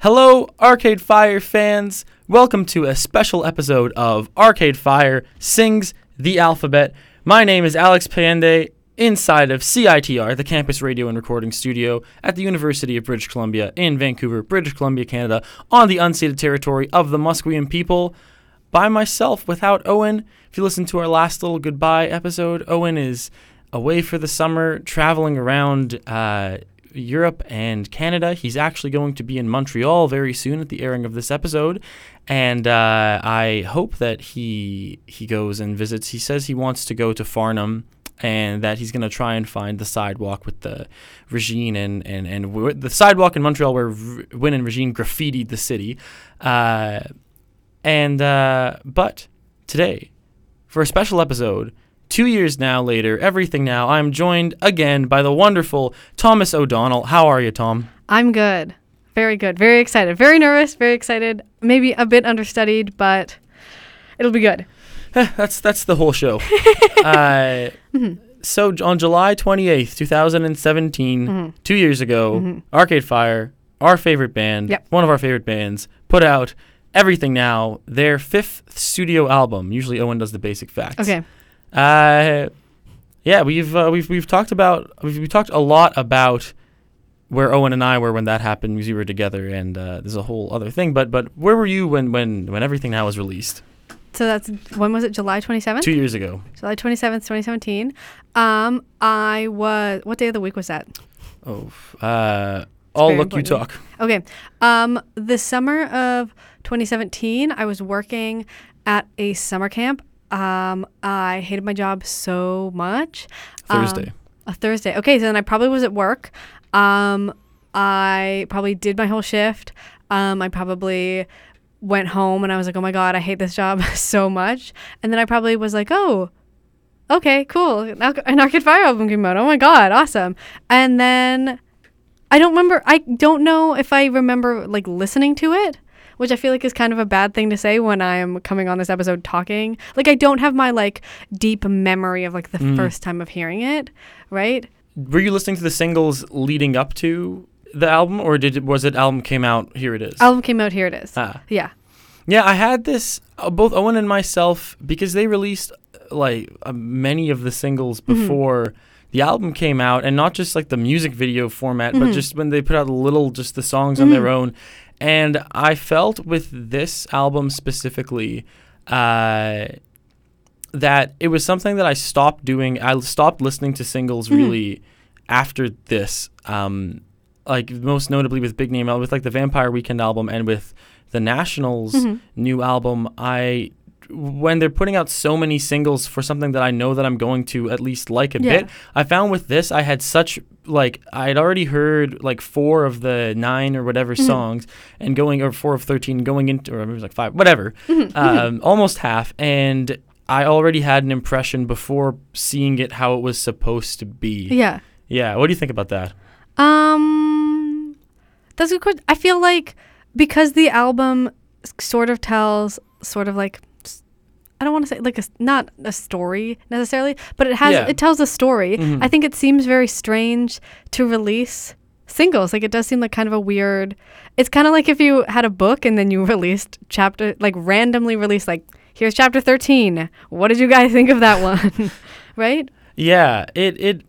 Hello, Arcade Fire fans. Welcome to a special episode of Arcade Fire Sings the Alphabet. My name is Alex Payende, inside of CITR, the campus radio and recording studio at the University of British Columbia in Vancouver, British Columbia, Canada, on the unceded territory of the Musqueam people. By myself, without Owen. If you listen to our last little goodbye episode, Owen is away for the summer, traveling around uh, Europe and Canada. He's actually going to be in Montreal very soon at the airing of this episode, and uh, I hope that he he goes and visits. He says he wants to go to Farnham. And that he's gonna try and find the sidewalk with the Regine and and and the sidewalk in Montreal where R- and Regine graffitied the city, uh, and uh, but today for a special episode, two years now later, everything now, I'm joined again by the wonderful Thomas O'Donnell. How are you, Tom? I'm good. Very good. Very excited. Very nervous. Very excited. Maybe a bit understudied, but it'll be good. Eh, that's that's the whole show. uh, mm-hmm. so j- on July 28th, 2017, mm-hmm. two years ago, mm-hmm. Arcade Fire, our favorite band, Yep. one of our favorite bands, put out Everything Now, their fifth studio album. Usually Owen does the basic facts. Okay. Uh, yeah, we've uh, we've we've talked about we've, we've talked a lot about where Owen and I were when that happened because we were together, and uh, there's a whole other thing. But but where were you when when when everything now was released So that's when was it? July 27th? two years ago? July 27th, 2017. Um, I was what day of the week was that? Oh, uh, very look you talk. Okay. Um, the summer of 2017, I was working at a summer camp. Um, I hated my job so much. Um, Thursday. a Thursday. Okay, so then I probably was at work. Um, I probably did my whole shift. Um, I probably went home and I was like, oh my God, I hate this job so much. And then I probably was like, oh, okay, cool. An Arcade Fire album came out. Oh my God, awesome. And then I don't remember, I don't know if I remember like listening to it. Which I feel like is kind of a bad thing to say when I am coming on this episode talking. Like I don't have my like deep memory of like the Mm. first time of hearing it, right? Were you listening to the singles leading up to the album, or did it, was it album came out? Here it is. Album came out. Here it is. Ah. Yeah. Yeah, I had this uh, both Owen and myself because they released uh, like uh, many of the singles Mm-hmm. before the album came out, and not just like the music video format, but Mhm. just when they put out a little just the songs on their Mhm. own. And I felt with this album specifically uh, that it was something that I stopped doing. I stopped listening to singles Mhm. really after this. Um, like most notably with big name with like the Vampire Weekend album and with the Nationals Mhm. new album, I when they're putting out so many singles for something that I know that I'm going to at least like a Yeah. bit, I found with this I had such like I had already heard like four of the nine or whatever Mhm. songs and going or four of thirteen going into or maybe it was like five whatever Mhm. um, almost half and I already had an impression before seeing it how it was supposed to be. Yeah. Yeah, what do you think about that? Um, that's a good question. I feel like because the album sort of tells sort of like I don't want to say like a not a story necessarily, but it has Yeah. it tells a story. Mhm. I think it seems very strange to release singles. Like it does seem like kind of a weird. It's kind of like if you had a book and then you released chapter like randomly released like here's chapter 13. What did you guys think of that one? right? Yeah, it it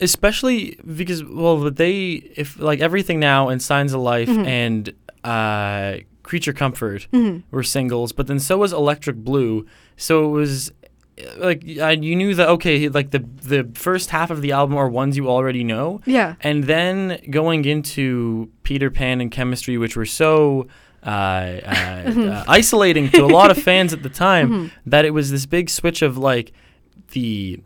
especially because well they if like everything now and Signs of Life Mhm. and uh Creature Comfort Mhm. were singles, but then so was Electric Blue. So it was like I, you knew that okay, like the the first half of the album are ones you already know, Yeah. and then going into Peter Pan and Chemistry, which were so uh, uh, uh, isolating to a lot of fans at the time, Mhm. that it was this big switch of like the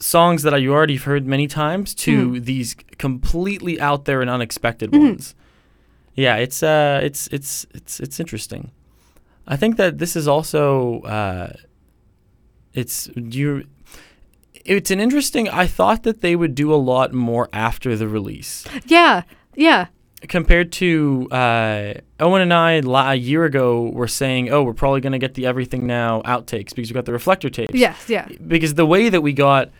songs that you already heard many times to Mhm. these completely out there and unexpected Mhm. ones. Yeah, it's uh, it's it's it's it's interesting. I think that this is also uh, it's you. It's an interesting. I thought that they would do a lot more after the release Yeah. Yeah. compared to uh, Owen and I la- a year ago were saying, "Oh, we're probably gonna get the Everything Now outtakes because we got the reflector tapes." Yes. Yeah. Because the way that we got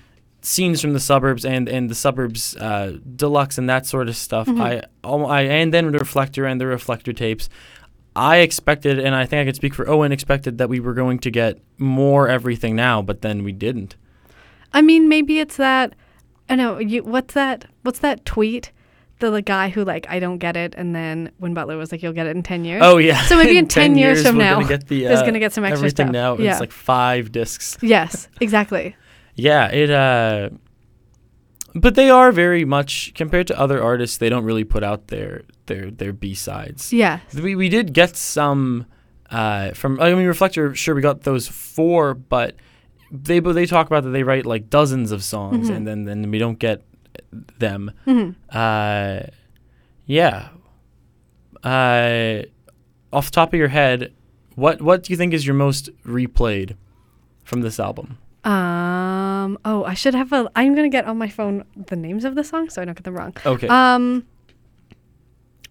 scenes from the suburbs and and the suburbs uh, deluxe and that sort of stuff. Mhm. I, I and then the reflector and the reflector tapes. I expected, and I think I could speak for Owen, expected that we were going to get more everything now, but then we didn't. I mean, maybe it's that. I know you. What's that? What's that tweet? The, the guy who like I don't get it, and then Win Butler was like, "You'll get it in ten years." Oh yeah. So maybe in 10 years from now, gonna get the, uh, gonna get some extra everything stuff. now. Yeah. It's like five discs. yes, exactly. Yeah, it uh but they are very much compared to other artists, they don't really put out their their their B-sides. Yeah, We we did get some uh from I mean Reflector sure we got those four, but they but they talk about that they write like dozens of songs Mhm. and then then we don't get them. hmm Uh yeah. Uh off the top of your head, what what do you think is your most replayed from this album? Um. Oh, I should have a. I'm gonna get on my phone the names of the songs so I don't get them wrong. Okay. Um.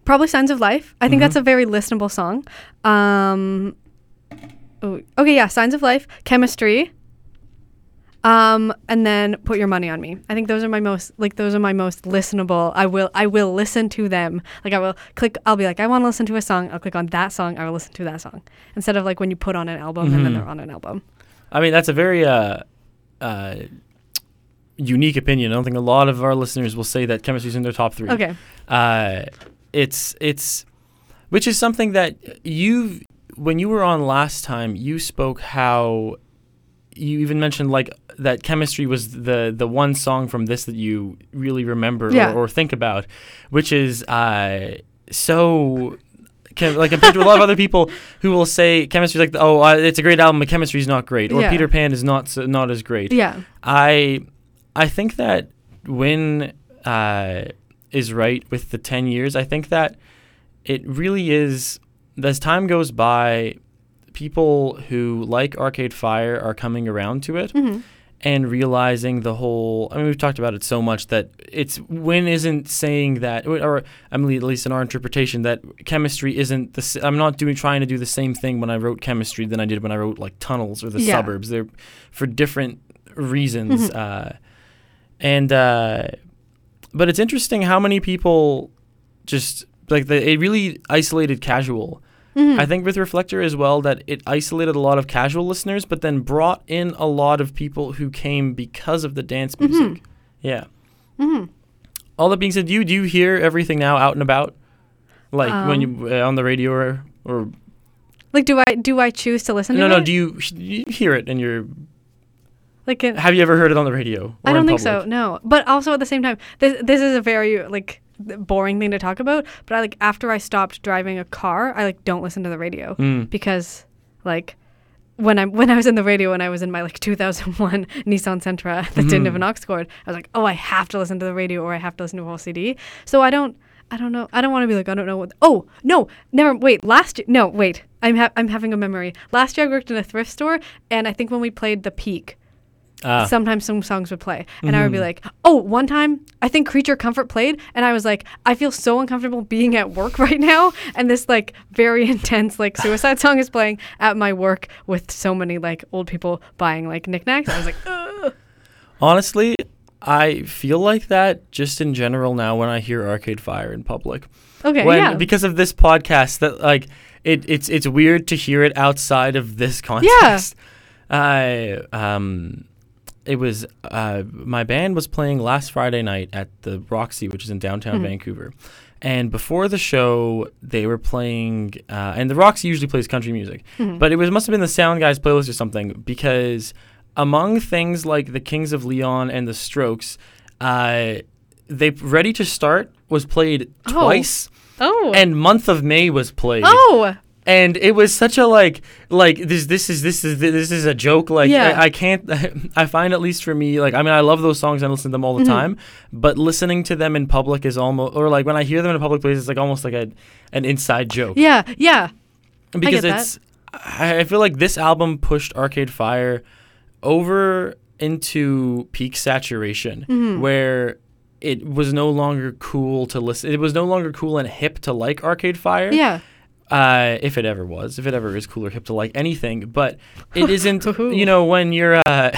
Probably "Signs of Life." I think Mhm. that's a very listenable song. Um. Oh, okay, yeah, "Signs of Life," "Chemistry." Um, and then "Put Your Money on Me." I think those are my most like those are my most listenable. I will I will listen to them. Like I will click. I'll be like, I want to listen to a song. I'll click on that song. I will listen to that song instead of like when you put on an album and then Mhm. they're on an album. I mean, that's a very uh, uh, unique opinion. I don't think a lot of our listeners will say that chemistry's in their top three. Okay. Uh, it's it's, which is something that you when you were on last time, you spoke how you even mentioned like that chemistry was the the one song from this that you really remember Yeah. or, or think about, which is uh, so. Chem- like compared to a lot of other people who will say chemistry's like oh uh, it's a great album but chemistry's not great or Yeah. Peter Pan is not so, not as great. Yeah. I I think that Win uh, is right with the ten years. I think that it really is. As time goes by, people who like Arcade Fire are coming around to it hmm and realizing the whole. I mean, we've talked about it so much that it's Win isn't saying that, or I mean, at least in our interpretation, that chemistry isn't the. I'm not doing trying to do the same thing when I wrote chemistry than I did when I wrote like tunnels or the Yeah. suburbs. They're for different reasons, Mhm. uh, and uh, but it's interesting how many people just like the it really isolated casual. Hmm I think with Reflector as well that it isolated a lot of casual listeners, but then brought in a lot of people who came because of the dance Mhm. music. Yeah. hmm All that being said, do you do you hear everything now out and about, like when Um, you uh, on the radio or or Like, do I do I choose to listen no to no it? do you, you hear it in you're like, it, have you ever heard it on the radio? I don't in think so. No, but also at the same time, this this is a very like boring thing to talk about. But I like after I stopped driving a car, I like don't listen to the radio Mm. because like when I when I was in the radio when I was in my like 2001 Nissan Sentra that didn't have an aux cord, I was like, oh, I have to listen to the radio or I have to listen to a whole CD. So I don't. I don't know. I don't want to be like I don't know what. Oh no, never. Wait, last year. No, wait. I'm ha- I'm having a memory. Last year I worked in a thrift store, and I think when we played the Peak, Ah. sometimes some songs would play and i would be Mhm. like oh one time i think creature comfort played and i was like i feel so uncomfortable being at work right now and this like very intense like suicide song is playing at my work with so many like old people buying like knickknacks i was like Ugh. Honestly, I feel like that just in general now when I hear Arcade Fire in public. okay when yeah because of this podcast that like it, it's it's weird to hear it outside of this context. Yeah. I um it was uh my band was playing last Friday night at the Roxy which is in downtown Mhm. Vancouver. And before the show, they were playing, uh, and the Roxy usually plays country music, Mhm. but it was must have been the Sound Guys playlist or something because among things like the Kings of Leon and the Strokes, uh, they Ready to Start was played Oh. twice oh and month of may was played oh and it was such a like like this this is this is this is a joke like Yeah. I, I can't i find at least for me like i mean i love those songs and I listen to them all the Mhm. time but listening to them in public is almost or like when i hear them in a public place it's like almost like a an inside joke yeah yeah because get it's I I feel like this album pushed Arcade Fire over into peak saturation Mhm. where it was no longer cool to listen it was no longer cool and hip to like Arcade Fire yeah uh, if it ever was, if it ever is cool or hip to like anything, but it isn't. You know, when you're uh,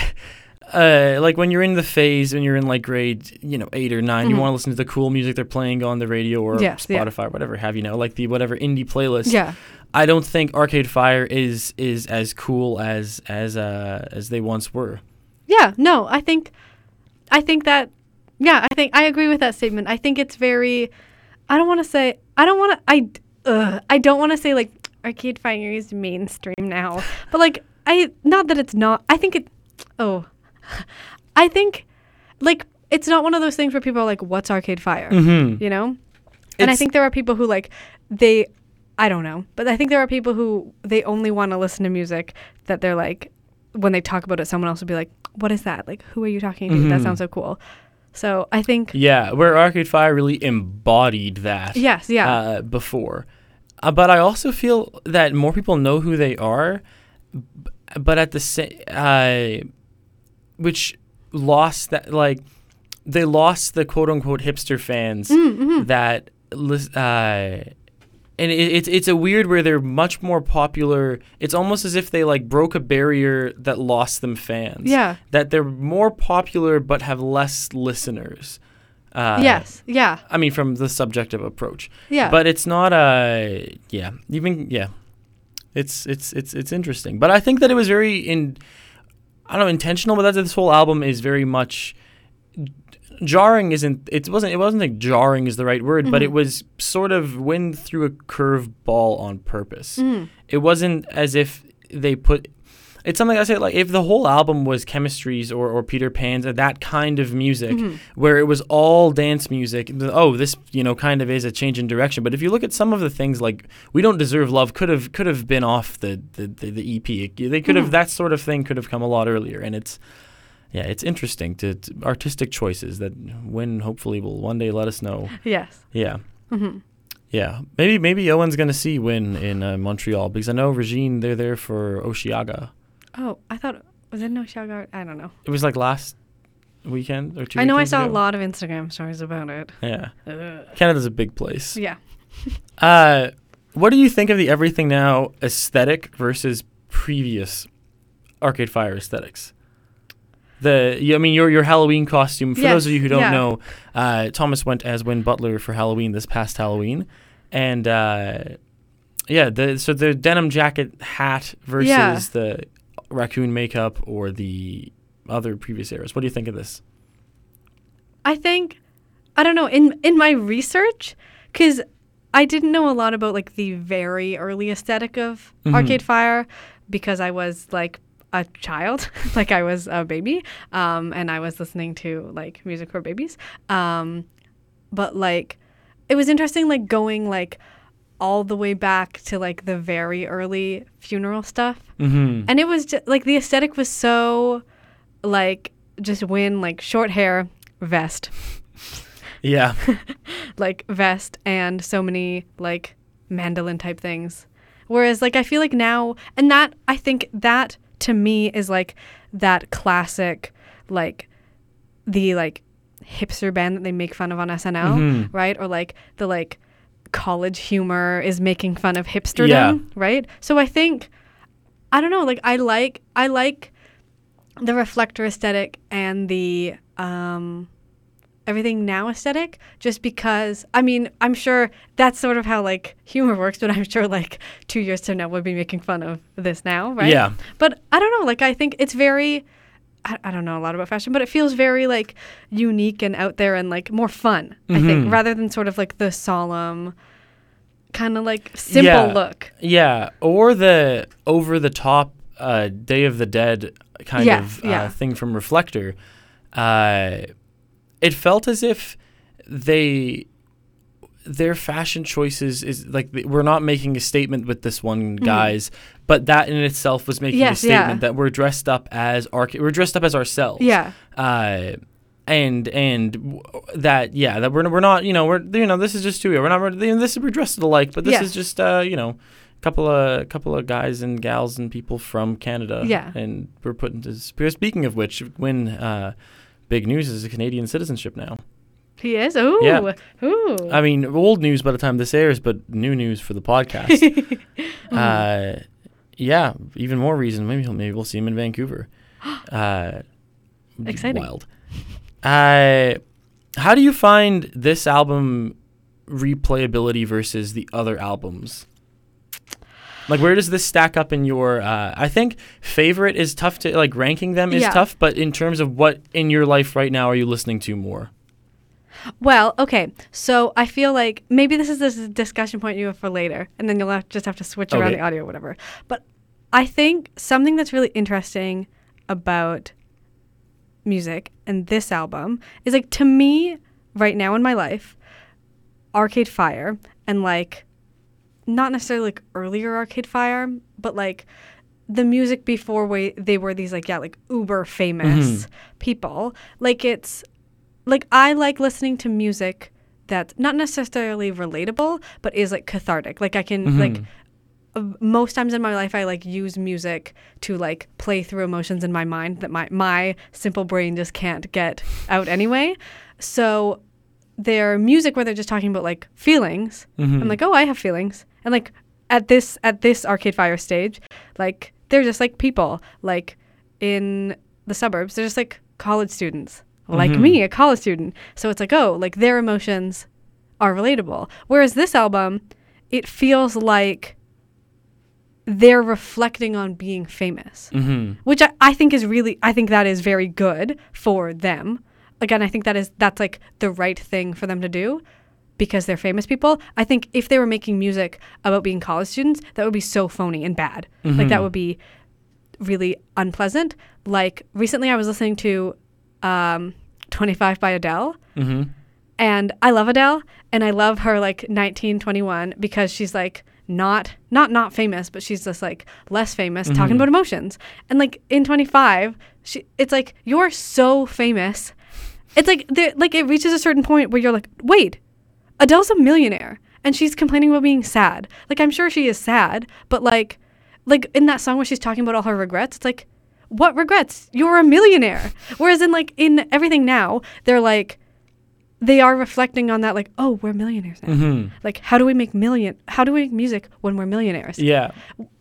uh, like when you're in the phase when you're in like grade, you know, eight or 9 you Mhm. want to listen to the cool music they're playing on the radio or Yes, yeah. Spotify, whatever have you know, like the whatever indie playlist. Yeah. I don't think Arcade Fire is is as cool as as uh as they once were. Yeah, no, I think, I think that, yeah, I think I agree with that statement. I think it's very, I don't want to say, I don't want to, I, ugh, I don't want to say like Arcade Fire is mainstream now, but like I, not that it's not. I think it, oh, I think, like it's not one of those things where people are like, "What's Arcade Fire?" Mm-hmm. You know, and I think there are people who like they, I don't know, but I think there are people who they only want to listen to music that they're like, when they talk about it, someone else will be like, "What is that? Like, who are you talking to? That Mhm. sounds so cool." So I think Yeah, where Arcade Fire really embodied that. yes, yeah, uh, before. Uh, but I also feel that more people know who they are, but at the same, uh, which lost that like they lost the quote unquote hipster fans Mm, mhm. that uh, and it, it's it's a weird where they're much more popular. It's almost as if they like broke a barrier that lost them fans. yeah, that they're more popular but have less listeners. Uh, yes, yeah, I mean, from the subjective approach. Yeah, but it's not a yeah even yeah. It's it's it's it's interesting. But i think that it was very in i don't know intentional but that this whole album is very much jarring isn't it wasn't it wasn't like jarring is the right word but it Mhm. was sort of wind through a curve ball on purpose. Mhm. it wasn't as if they put it's something I say like if the whole album was chemistries or, or Peter Pan's or that kind of music Mhm. where it was all dance music oh this you know kind of is a change in direction. But if you look at some of the things like we don't deserve love could have could have been off the the, the, the EP they could have Mhm. that sort of thing could have come a lot earlier. And it's yeah it's interesting to, to artistic choices that Win hopefully will one day let us know. Yes, yeah. Hmm yeah, maybe maybe Owen's gonna see Win in uh, Montreal because I know Regine they're there for Osheaga. Oh, I thought was it no Shagart? I don't know. It was like last weekend or two. I know I saw a lot of Instagram stories about it. Yeah, Ugh. Canada's a big place. Yeah. Uh, what do you think of the Everything Now aesthetic versus previous Arcade Fire aesthetics? The, I mean, your your Halloween costume. For those of you who don't yeah. know, uh, Thomas went as Win Butler for Halloween this past Halloween, and uh, yeah, the so the denim jacket hat versus Yeah. the raccoon makeup or the other previous eras. What do you think of this? I think I don't know in in my research because I didn't know a lot about like the very early aesthetic of Mhm. Arcade Fire because I was like a child, like I was a baby, um, and I was listening to like music for babies. Um, but like it was interesting, like going like all the way back to like the very early funeral stuff Mm-hmm. and it was just like the aesthetic was so like just win like short hair vest Yeah. like vest and so many like mandolin type things whereas like i feel like now and that i think that to me is like that classic like the like hipster band that they make fun of on snl Mhm. right or like the like college humor is making fun of hipsterdom Yeah. right so i think i don't know like i like i like the reflector aesthetic and the um everything now aesthetic just because i mean i'm sure that's sort of how like humor works but i'm sure like two years from now we'll be making fun of this now right Yeah. but i don't know like i think it's very I, I don't know a lot about fashion but it feels very like unique and out there and like more fun i Mhm. think rather than sort of like the solemn kind of like simple Yeah. look Yeah, or the over the top uh, Day of the Dead kind Yeah, of uh, yeah. thing from Reflector. Uh, it felt as if they their fashion choices is like we're not making a statement with this one guys but that in itself was making a Mm-hmm. Yeah. statement that we're dressed up as our we're dressed up as ourselves yeah uh, and and w- that yeah that we're we're not you know we're you know this is just two we're not we're, you know, this is we're dressed alike but this Yeah. is just uh you know a couple of couple of guys and gals and people from Canada Yeah. and we're put into speaking of which Win uh big news is a Canadian citizenship now he is ooh Yeah. ooh I mean old news by the time this airs but new news for the podcast uh yeah even more reason maybe he'll- maybe we'll see him in Vancouver uh Exciting. Wild. Uh, how do you find this album replayability versus the other albums? Like, where does this stack up in your? Uh, I think favorite is tough to like ranking them is Yeah. tough, but in terms of what in your life right now are you listening to more? Well, okay. So I feel like maybe this is this discussion point you have for later, and then you'll have, just have to switch around the audio or whatever. But I think something that's really interesting about music and this album is like to me right now in my life, Arcade Fire and like not necessarily like earlier Arcade Fire, but like the music before we, they were these like yeah like uber famous mm-hmm. people. Like it's like I like listening to music that's not necessarily relatable, but is like cathartic. Like I can like uh, most times in my life I like use music to like play through emotions in my mind that my my simple brain just can't get out anyway. So their music where they're just talking about like feelings. I'm like, "Oh, I have feelings." And like at this at this Arcade Fire stage, like they're just like people like in the suburbs. They're just like college students, like me, a college student. So it's like, oh, like their emotions are relatable. Whereas this album, it feels like they're reflecting on being famous, Mm-hmm. which I, I think is really, I think that is very good for them. Again, I think that is, that's like the right thing for them to do because they're famous people. I think if they were making music about being college students, that would be so phony and bad. Like that would be really unpleasant. Like recently, I was listening to um, 25 by Adele, Mm-hmm. and I love Adele, and I love her like 1921 because she's like not not not famous, but she's just like less famous, talking about emotions. And like in 25, she it's like you're so famous. It's like like it reaches a certain point where you're like, wait, Adele's a millionaire and she's complaining about being sad. Like I'm sure she is sad, but like like in that song where she's talking about all her regrets, it's like what regrets? You're a millionaire. Whereas in like in everything now, they're like they are reflecting on that like, oh, we're millionaires now. Mm-hmm. Like how do we make million how do we make music when we're millionaires? Yeah.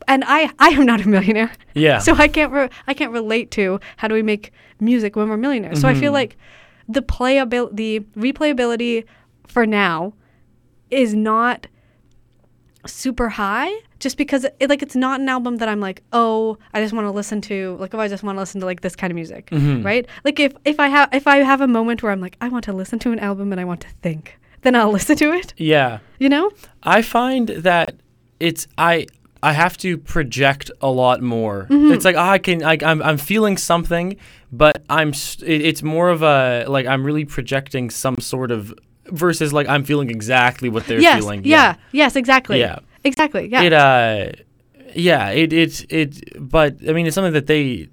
And I I am not a millionaire. Yeah. So I can't re- I can't relate to how do we make music when we're millionaires. So I feel Mhm. like the playability, the replayability for now is not super high just because it, like it's not an album that I'm like, "Oh, I just want to listen to like if I just want to listen to like this kind of music." Mhm. Right? Like if if I have if I have a moment where I'm like, "I want to listen to an album and I want to think." Then I'll listen to it, Yeah. you know? I find that it's I I have to project a lot more. Mm-hmm. It's like oh, I can I, I'm I'm feeling something, but I'm it, it's more of a like I'm really projecting some sort of versus like I'm feeling exactly what they're yes. feeling. Yeah. yeah. Yes, exactly. Yeah. Exactly. Yeah. It uh yeah, it it it but I mean it's something that they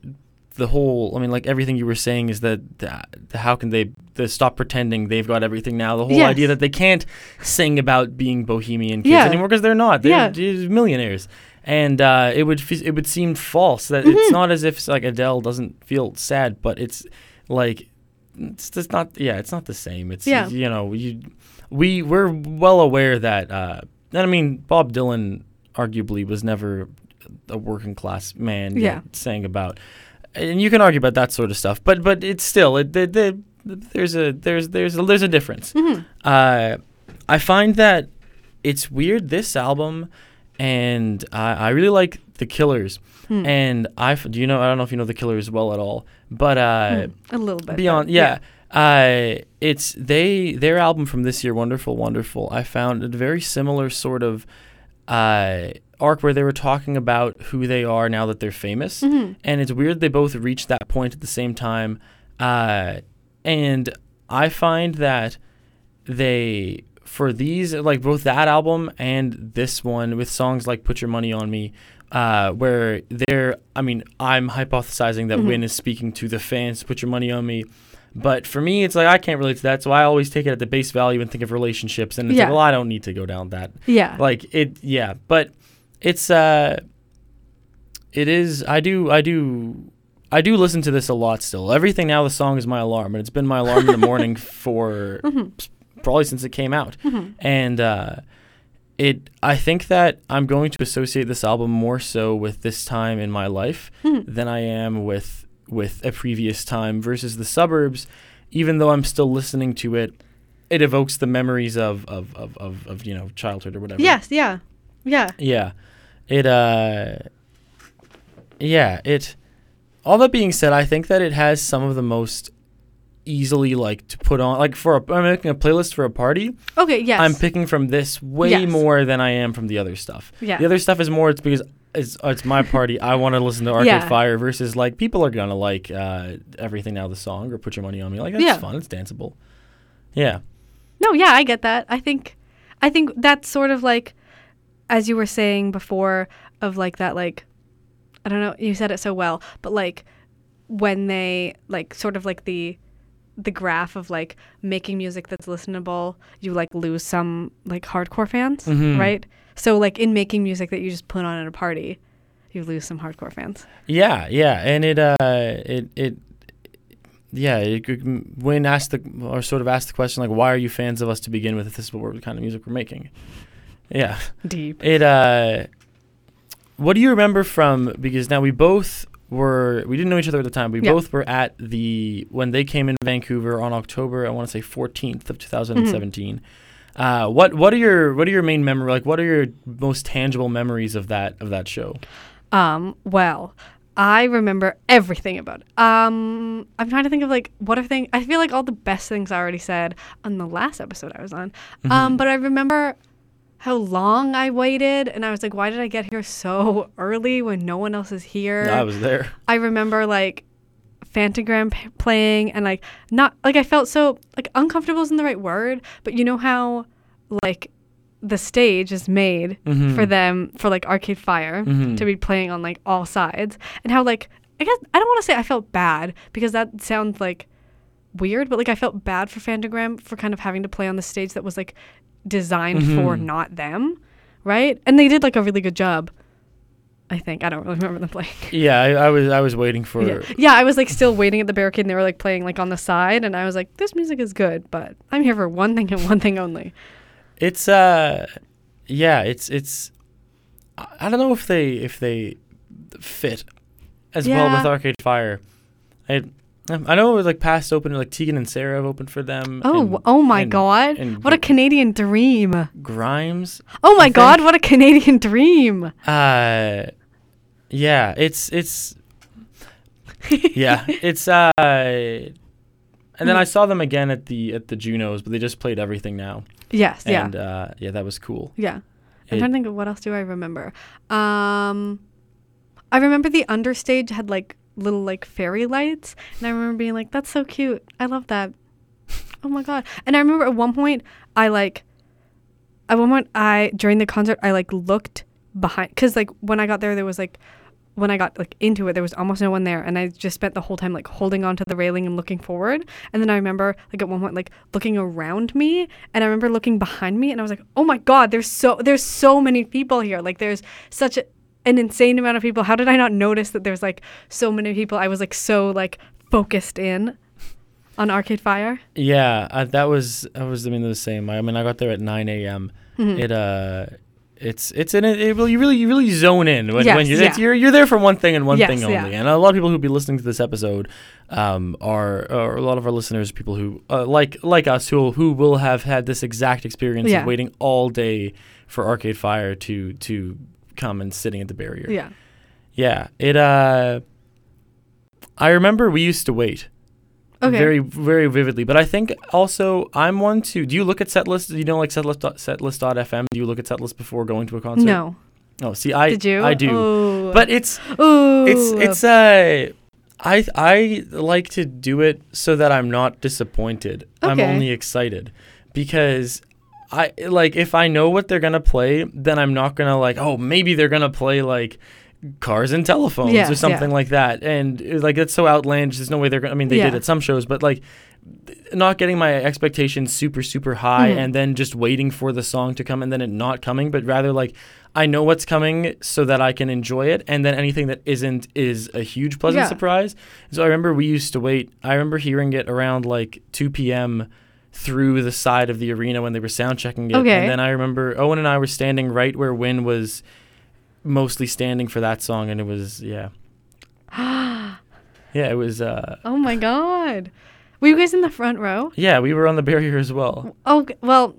the whole I mean like everything you were saying is that the, the, how can they the stop pretending they've got everything now the whole Yes. idea that they can't sing about being bohemian kids Yeah. anymore because they're not they're, Yeah. they're millionaires and uh, it would it would seem false that it's Mm-hmm. not as if like Adele doesn't feel sad but it's like it's just not yeah it's not the same it's Yeah. you know you we we're well aware that uh and I mean Bob Dylan arguably was never a working class man Yeah. sang about and you can argue about that sort of stuff but but it's still it the, the, there's a there's there's a, there's a difference Mhm. uh I find that it's weird this album and I, I really like the Killers Hmm. and I do you know I don't know if you know the Killers well at all but uh a little bit. beyond but yeah, uh it's they their album from this year wonderful wonderful i found a very similar sort of uh arc where they were talking about who they are now that they're famous Mhm. and it's weird they both reached that point at the same time uh and i find that they for these like both that album and this one with songs like put your money on me uh, where they're i mean i'm hypothesizing that Mhm. win is speaking to the fans put your money on me but for me it's like i can't relate to that so i always take it at the base value and think of relationships and it's Yeah. like well i don't need to go down that Yeah. like it yeah but it's uh it is i do i do i do listen to this a lot still everything now the song is my alarm and it's been my alarm in the morning for Mhm. probably since it came out Mhm. and uh it i think that i'm going to associate this album more so with this time in my life Mhm. than i am with with a previous time versus the suburbs. Even though I'm still listening to it, it evokes the memories of of, of, of, of you know childhood or whatever. Yes, yeah. Yeah. Yeah. It uh yeah, it all that being said, I think that it has some of the most easily like to put on like for a I'm making a playlist for a party. Okay, yes. I'm picking from this way Yes. more than I am from the other stuff. yeah. The other stuff is more it's because it's it's my party. I want to listen to Arcade Yeah. Fire versus like people are gonna like uh, everything now the song or put your money on me. Like that's Yeah. fun. It's danceable. Yeah. No, yeah, I get that. I think I think that's sort of like as you were saying before of like that like I don't know, you said it so well, but like when they like sort of like the the graph of like making music that's listenable, you like lose some like hardcore fans, Mhm. right? So like in making music that you just put on at a party, you lose some hardcore fans. Yeah, yeah, and it uh it it yeah, it, could- when asked the or sort of asked the question like why are you fans of us to begin with if this is what kind of music we're making? Yeah. Deep. It uh what do you remember from because now we both were we didn't know each other at the time. We Yeah. both were at the when they came in Vancouver on October, I want to say 14th of 2017. Uh, what what are your what are your main memory like what are your most tangible memories of that of that show? Um, well, I remember everything about it. Um, I'm trying to think of like what are things. I feel like all the best things I already said on the last episode I was on. Mm-hmm. Um, but I remember how long I waited, and I was like, why did I get here so early when no one else is here? I was there. I remember like Phantogram p- playing and like not like I felt so like uncomfortable isn't the right word, but you know how like the stage is made Mhm. for them for like Arcade Fire Mhm. to be playing on like all sides and how like I guess I don't want to say I felt bad because that sounds like weird, but like I felt bad for Phantogram for kind of having to play on the stage that was like designed for Mhm. not them, right? And they did like a really good job. I think I don't really remember them playing. Yeah, I, I was I was waiting for Yeah. yeah, I was like still waiting at the barricade and they were like playing like on the side and I was like, this music is good, but I'm here for one thing and one thing only. It's uh yeah, it's it's I don't know if they if they fit as well with Arcade Fire. I I know it was like past open like Tegan and Sara have opened for them. Oh, and- oh my and- god. and What a Canadian dream. Grimes. Oh my god, what a Canadian dream. Uh yeah, it's it's yeah, it's uh and then I saw them again at the at the Junos, but they just played everything now. Yes, yeah. And uh yeah, that was cool. Yeah. I'm It- trying to think of what else do I remember. Um I remember the understage had like little like fairy lights and I remember being like that's so cute. I love that. Oh my god. And I remember at one point I like at one point I during the concert I like looked behind cuz like when I got there there was like when I got like into it there was almost no one there and I just spent the whole time like holding onto the railing and looking forward and then I remember like at one point like looking around me and I remember looking behind me and I was like oh my god there's so there's so many people here like there's such a, an insane amount of people how did I not notice that there's like so many people I was like so like focused in on Arcade Fire Yeah, uh, that was that was I mean the same. I mean I got there at 9 a.m. Mhm. It uh, it's it's in it. it you really you really zone in when, Yes, when you're, yeah. it's, you're you're there for one thing and one Yes, thing only. yeah. And a lot of people who will be listening to this episode, um, are or a lot of our listeners people who uh, like like us who who will have had this exact experience Yeah. of waiting all day for Arcade Fire to to come and sitting at the barrier. yeah Yeah, it uh, I remember we used to wait okay very very vividly. But I think also I'm one to. Do you look at setlist? Do you know like setlist setlist.fm? Do you look at setlist before going to a concert? no Oh, see, I did you I do. Ooh. But it's Ooh. it's it's uh I I like to do it so that I'm not disappointed. Okay. I'm only excited because I like if I know what they're gonna play, then I'm not gonna like oh maybe they're gonna play like cars and telephones Yes, or yeah. something like that, and uh, like it's so outlandish. There's no way they're gonna. I mean they did Yeah. at some shows, but like not getting my expectations super super high Mhm. and then just waiting for the song to come and then it not coming but rather like i know what's coming so that i can enjoy it and then anything that isn't is a huge pleasant Yeah. surprise so i remember we used to wait i remember hearing it around like 2 p.m through the side of the arena when they were sound checking it Okay. and then i remember owen and i were standing right where win was mostly standing for that song and it was yeah Yeah, it was. Uh, Oh my god. Were you guys in the front row? yeah, we were on the barrier as well. Oh well,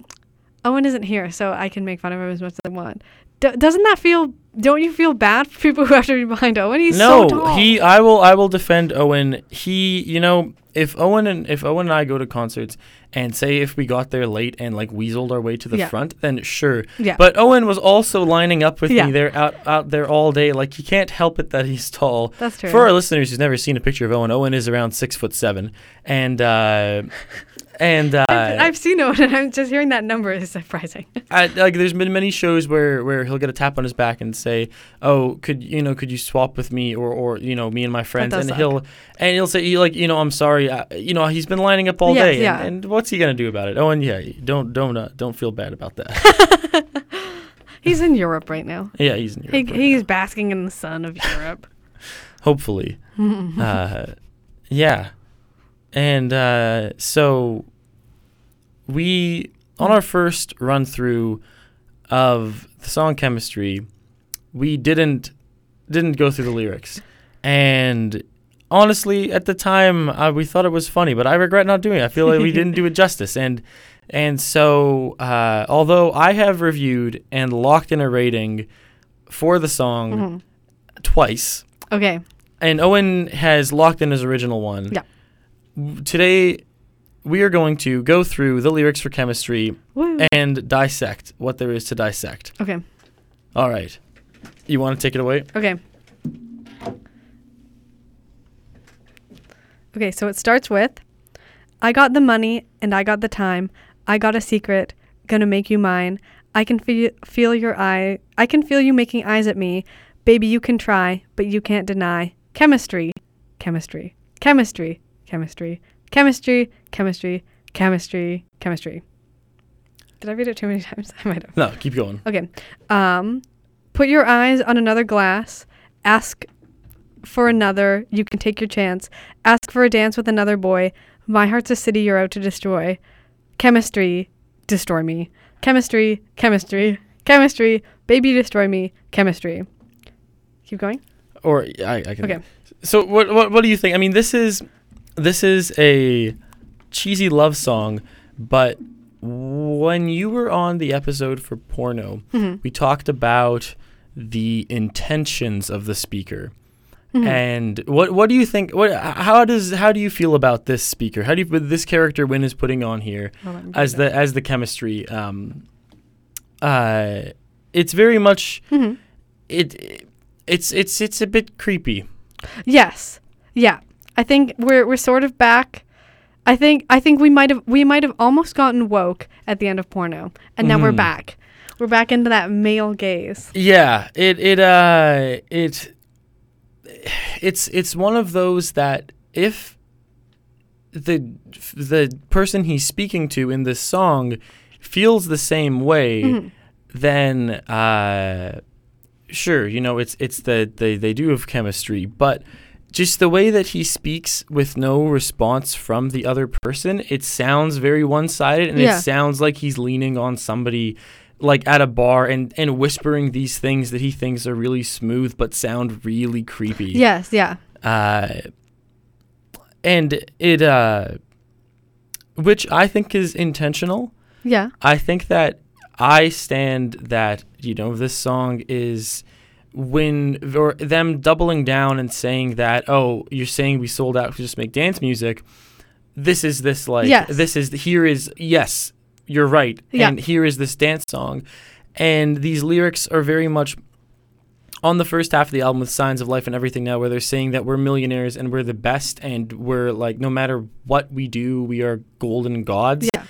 Owen isn't here, so I can make fun of him as much as I want. D- doesn't that feel? Don't you feel bad for people who have to be behind Owen? He's no, so tall. No. He. I will. I will defend Owen. He. You know, if Owen and if Owen and I go to concerts and say if we got there late and like weaseled our way to the Yeah. front, then sure. Yeah. But Owen was also lining up with Yeah. me there out out there all day. Like he can't help it that he's tall. That's true. For our listeners who's never seen a picture of Owen, Owen is around six foot seven, and uh, and uh, I've, I've seen Owen, and I'm just hearing that number is surprising. I, like there's been many shows where where he'll get a tap on his back and say, "Oh, could you know could you swap with me or or you know me and my friends?" And suck. he'll and he'll say, "Like you know, I'm sorry, uh, you know he's been lining up all Yes, day, yeah. and, and what's he gonna do about it?" Oh, and yeah, don't don't uh, don't feel bad about that. He's in Europe right now. yeah, he's in He, right he's basking in the sun of Europe. hopefully. uh, yeah, and uh, so we on our first run through of the song chemistry, we didn't didn't go through the lyrics, and honestly, at the time, uh, we thought it was funny, but I regret not doing it. I feel like we didn't do it justice, and and so uh, although I have reviewed and locked in a rating for the song Mhm. twice Okay. and Owen has locked in his original one. Yeah. Today, we are going to go through the lyrics for chemistry Woo. and dissect what there is to dissect. Okay. All right. You want to take it away? Okay. Okay, so it starts with I got the money and I got the time. I got a secret, gonna make you mine. I can feel feel your eye. I can feel you making eyes at me. Baby, you can try, but you can't deny. Chemistry. Chemistry. Chemistry. Chemistry. Chemistry. Chemistry. Chemistry. Chemistry. Did I read it too many times? I might have. No, keep going. Okay. Um, put your eyes on another glass. Ask for another. You can take your chance. Ask for a dance with another boy. My heart's a city you're out to destroy. Chemistry, destroy me. Chemistry, chemistry, chemistry. Baby, destroy me. Chemistry. Keep going. Or I, I can. Okay. So what, what what do you think? I mean, this is this is a cheesy love song, but when you were on the episode for porno, Mhm. we talked about the intentions of the speaker. Mhm. And what what do you think? What how does how do you feel about this speaker? How do you this character Win is putting on here as the as the chemistry? Um, uh, it's very much Mhm. it. It's it's it's a bit creepy. Yes. Yeah. I think we're we're sort of back. I think I think we might have we might have almost gotten woke at the end of porno, and now we're Mhm. back. We're back into that male gaze. Yeah, it it uh it it's it's one of those that if the the person he's speaking to in this song feels the same way, Mhm. then uh sure, you know, it's it's the they they do have chemistry, but just the way that he speaks with no response from the other person, it sounds very one-sided and Yeah. it sounds like he's leaning on somebody like at a bar and and whispering these things that he thinks are really smooth but sound really creepy. Yes. Yeah. Uh and it uh which I think is intentional. Yeah. I think that I stand that you know this song is Win or them doubling down and saying that oh you're saying we sold out to just make dance music. This is this like Yes. this is here is yes you're right Yeah. and here is this dance song, and these lyrics are very much on the first half of the album with signs of life and everything now where they're saying that we're millionaires and we're the best and we're like no matter what we do we are golden gods Yeah.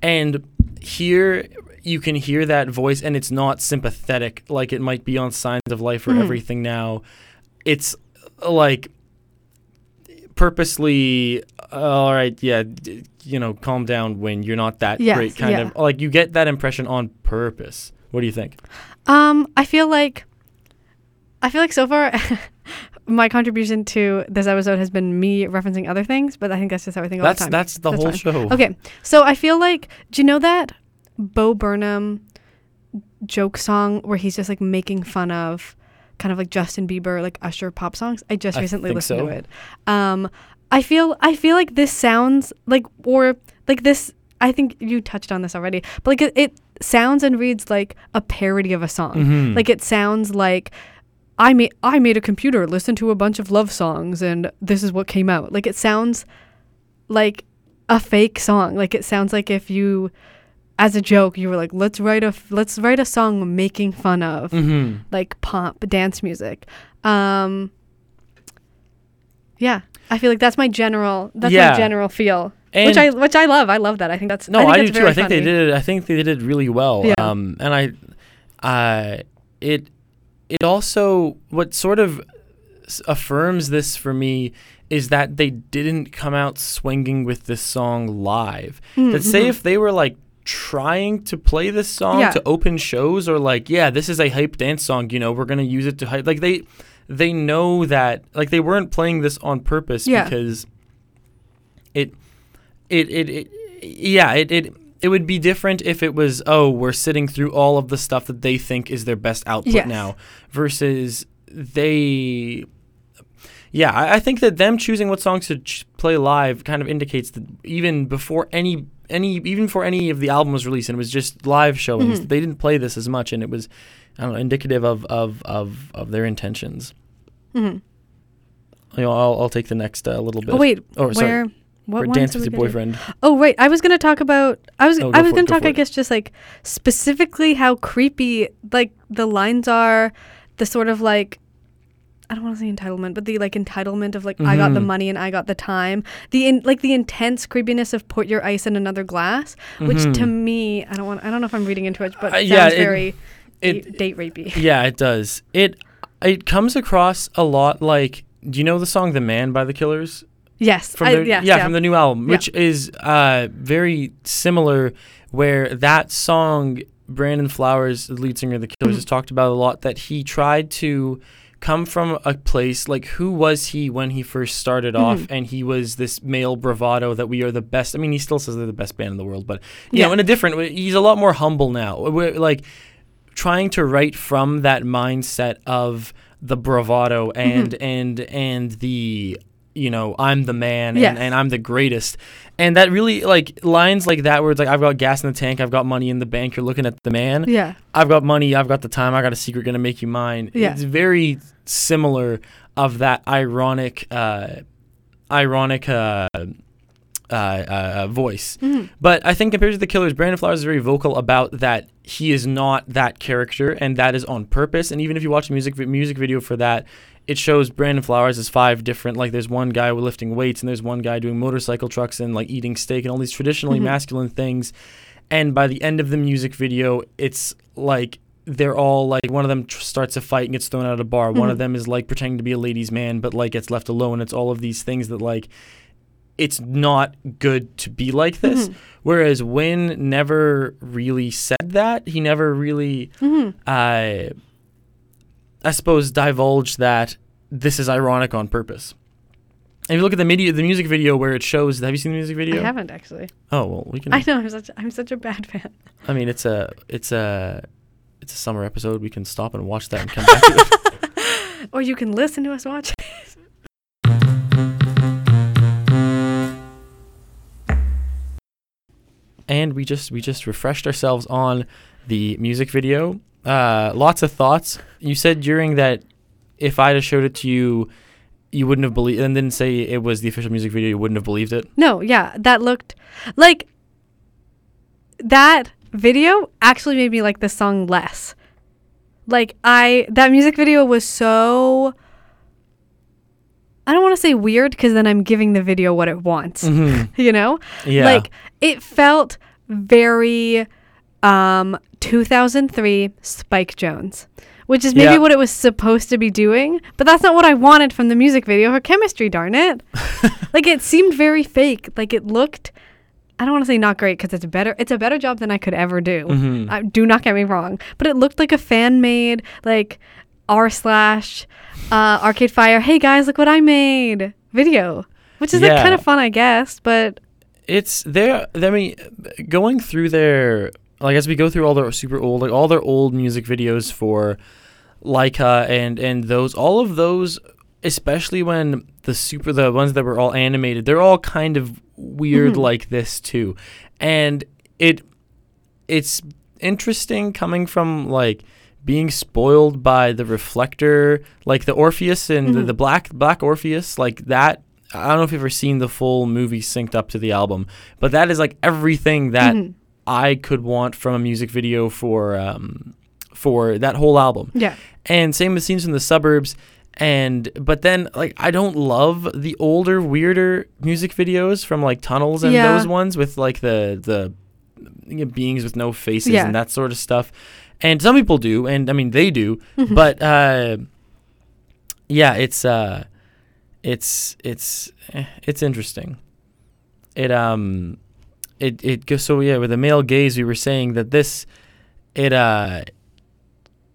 and here you can hear that voice and it's not sympathetic like it might be on signs of life or Mhm. everything now it's like purposely uh, all right yeah d- you know calm down when you're not that Yes, great kind yeah. of like you get that impression on purpose what do you think Um, I feel like, I feel like so far, my contribution to this episode has been me referencing other things, but I think that's just how I think all the time. that's the That's whole fine. show Okay, so I feel like, do you know that Bo Burnham joke song where he's just like making fun of kind of like Justin Bieber, like Usher pop songs. I just I recently listened so. to it. Um, I feel I feel like this sounds like or like this. I think you touched on this already, but like it, it sounds and reads like a parody of a song. Mhm. Like it sounds like I made I made a computer listen to a bunch of love songs and this is what came out. Like it sounds like a fake song. Like it sounds like if you as a joke you were like let's write a f- let's write a song making fun of Mhm. like pop dance music. Um Yeah, I feel like that's my general that's Yeah. my general feel. And which I which I love. I love that. I think that's no, I, I, do too. I think they did. it- I think they did really well. Yeah. Um, and I, uh, it, it also what sort of affirms this for me is that they didn't come out swinging with this song live. Mm, That say mhm. if they were like trying to play this song Yeah. to open shows or like yeah this is a hype dance song you know we're gonna use it to hype like they they know that like they weren't playing this on purpose Yeah. because it it it, it yeah it, it it would be different if it was oh we're sitting through all of the stuff that they think is their best output Yes. now versus they yeah I, I think that them choosing what songs to ch- play live kind of indicates that even before any any even before any of the album was released and it was just live showings Mhm. they didn't play this as much and it was I don't know indicative of of of, of their intentions Mhm. you know I'll, I'll take the next uh, little bit Oh wait, oh sorry where what or dance with your gonna do? boyfriend Oh right, I was gonna talk about. I was I was gonna go talk. I it. guess just like specifically how creepy like the lines are, the sort of like. I don't want to say entitlement, but the like entitlement of like I got the Mhm. money and I got the time. The in, like the intense creepiness of put your ice in another glass, which to Mhm. me I don't want I don't know if I'm reading into it, but Uh, it yeah, sounds it- very it date, rapey. Yeah, it does. It it comes across a lot like do you know the song "The Man" by the Killers? Yes, From I, their, yes, yeah, yeah, from the new album, Yeah. which is uh, very similar. Where that song, Brandon Flowers, the lead singer of the Killers, Mhm. has talked about a lot. That he tried to come from a place like who was he when he first started off, Mhm. and he was this male bravado that we are the best. I mean, he still says they're the best band in the world, but you Yeah. know, in a different way, he's a lot more humble now. We're, like trying to write from that mindset of the bravado and Mm-hmm. and and the you know I'm the man Yes. and, and I'm the greatest and that really like lines like that where it's like I've got gas in the tank I've got money in the bank you're looking at the man yeah, I've got money I've got the time I got a secret gonna make you mine Yeah. it's very similar of that ironic uh ironic uh uh, uh, voice Mhm. but I think compared to the Killers, Brandon Flowers is very vocal about that he is not that character, and that is on purpose. And even if you watch the music music video for that, it shows Brandon Flowers as five different. Like there's one guy lifting weights, and there's one guy doing motorcycle trucks and like eating steak and all these traditionally Mhm. masculine things. And by the end of the music video, it's like they're all like one of them tr- starts a fight and gets thrown out of a bar. One Mhm. of them is like pretending to be a ladies' man, but like gets left alone. It's all of these things that like it's not good to be like this. Mhm. Whereas Win never really said that. He never really, Mhm. uh, I suppose, divulge that this is ironic on purpose. And if you look at the media, the music video where it shows, have you seen the music video? I haven't actually. Oh well, we can. I know I'm such I'm such a bad fan. I mean, it's a, it's a, it's a summer episode. We can stop and watch that and come back. to it. or you can listen to us watch. It. and we just we just refreshed ourselves on the music video. Uh, lots of thoughts. You said during that if I'd have showed it to you, you wouldn't have believed, and didn't say it was the official music video. You wouldn't have believed it. No, yeah, that looked like that video actually made me like the song less. Like I that music video was so I don't want to say weird because then I'm giving the video what it wants. Mm-hmm. You know? Yeah. Like it felt very um 2003 Spike Jonze, which is maybe Yeah. what it was supposed to be doing, but that's not what I wanted from the music video for chemistry, darn it. like it seemed very fake. Like it looked I don't want to say not great because it's better. It's a better job than I could ever do. Mm-hmm. I, do not get me wrong, but it looked like a fan made like r slash uh, Arcade Fire. Hey guys, look what I made video, which is like kind of fun, I guess. But it's there. I mean, going through their like as we go through all their super old, like all their old music videos for Laika and and those all of those especially when the super the ones that were all animated they're all kind of weird Mhm. like this too and it it's interesting coming from like being spoiled by the reflector like the orpheus and the, Mhm. the black black orpheus like that i don't know if you've ever seen the full movie synced up to the album but that is like everything that Mhm. I could want from a music video for um for that whole album Yeah. and same with scenes from the suburbs and but then like i don't love the older weirder music videos from like tunnels and Yeah. those ones with like the the you know, beings with no faces Yeah. and that sort of stuff and some people do and i mean they do Mhm. but uh yeah it's uh it's it's eh, it's interesting it um it it goes so yeah with the male gaze we were saying that this it uh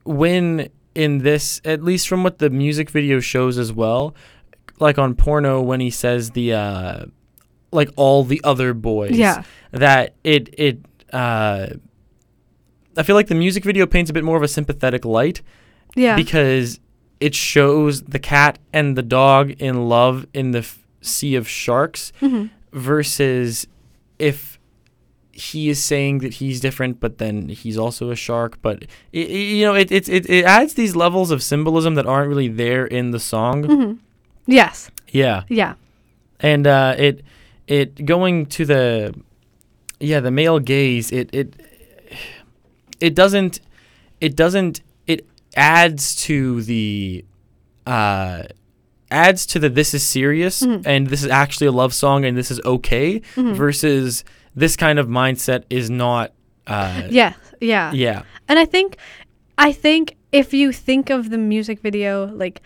when in this at least from what the music video shows as well like on porno when he says the uh like all the other boys Yeah. that it it uh I feel like the music video paints a bit more of a sympathetic light Yeah. because it shows the cat and the dog in love in the f- sea of sharks Mhm. versus if he is saying that he's different but then he's also a shark but i i- you know it, it it it adds these levels of symbolism that aren't really there in the song Mhm. Yes. yeah Yeah. and uh, it it going to the yeah the male gaze it it it doesn't it doesn't it adds to the uh adds to the this is serious Mhm. and this is actually a love song and this is okay Mhm. versus this kind of mindset is not uh Yeah. Yeah. yeah And I think, I think if you think of the music video like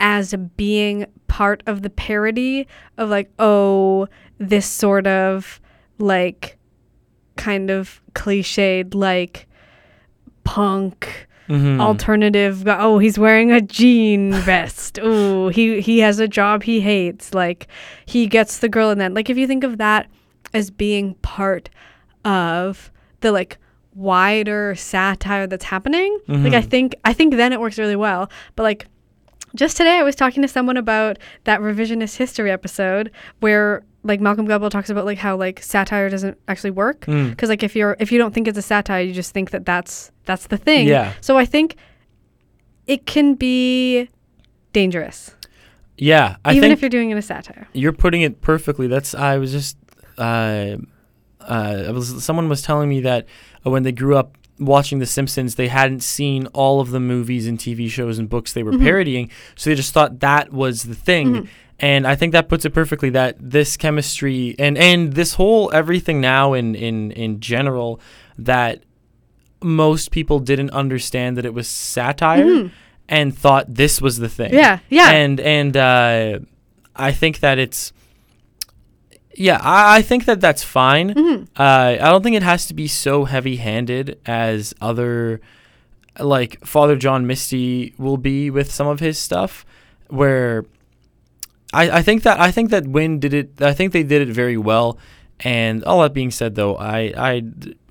as being part of the parody of like, oh, this sort of like kind of cliched like punk Mhm. alternative oh he's wearing a jean vest oh he he has a job he hates like he gets the girl in that like if you think of that as being part of the like wider satire that's happening like i Mhm. think i think then it works really well but like just today i was talking to someone about that revisionist history episode where like malcolm gladwell talks about like how like satire doesn't actually work Mm. because like if you're if you don't think it's a satire you just think that that's that's the thing Yeah. so i think it can be dangerous yeah i even if you're doing it a satire You're putting it perfectly. That's I was just uh, uh, was, someone was telling me that uh, when they grew up watching The Simpsons, they hadn't seen all of the movies and TV shows and books they were Mhm. parodying, so they just thought that was the thing. Mhm. And I think that puts it perfectly that this chemistry and and this whole everything now in in in general that most people didn't understand that it was satire Mhm. and thought this was the thing yeah yeah and and uh, I think that it's yeah I, I think that that's fine. Mhm. Uh, I don't think it has to be so heavy-handed as other like Father John Misty will be with some of his stuff, where I, I think that I think that Win did it. I think they did it very well. And all that being said, though, I I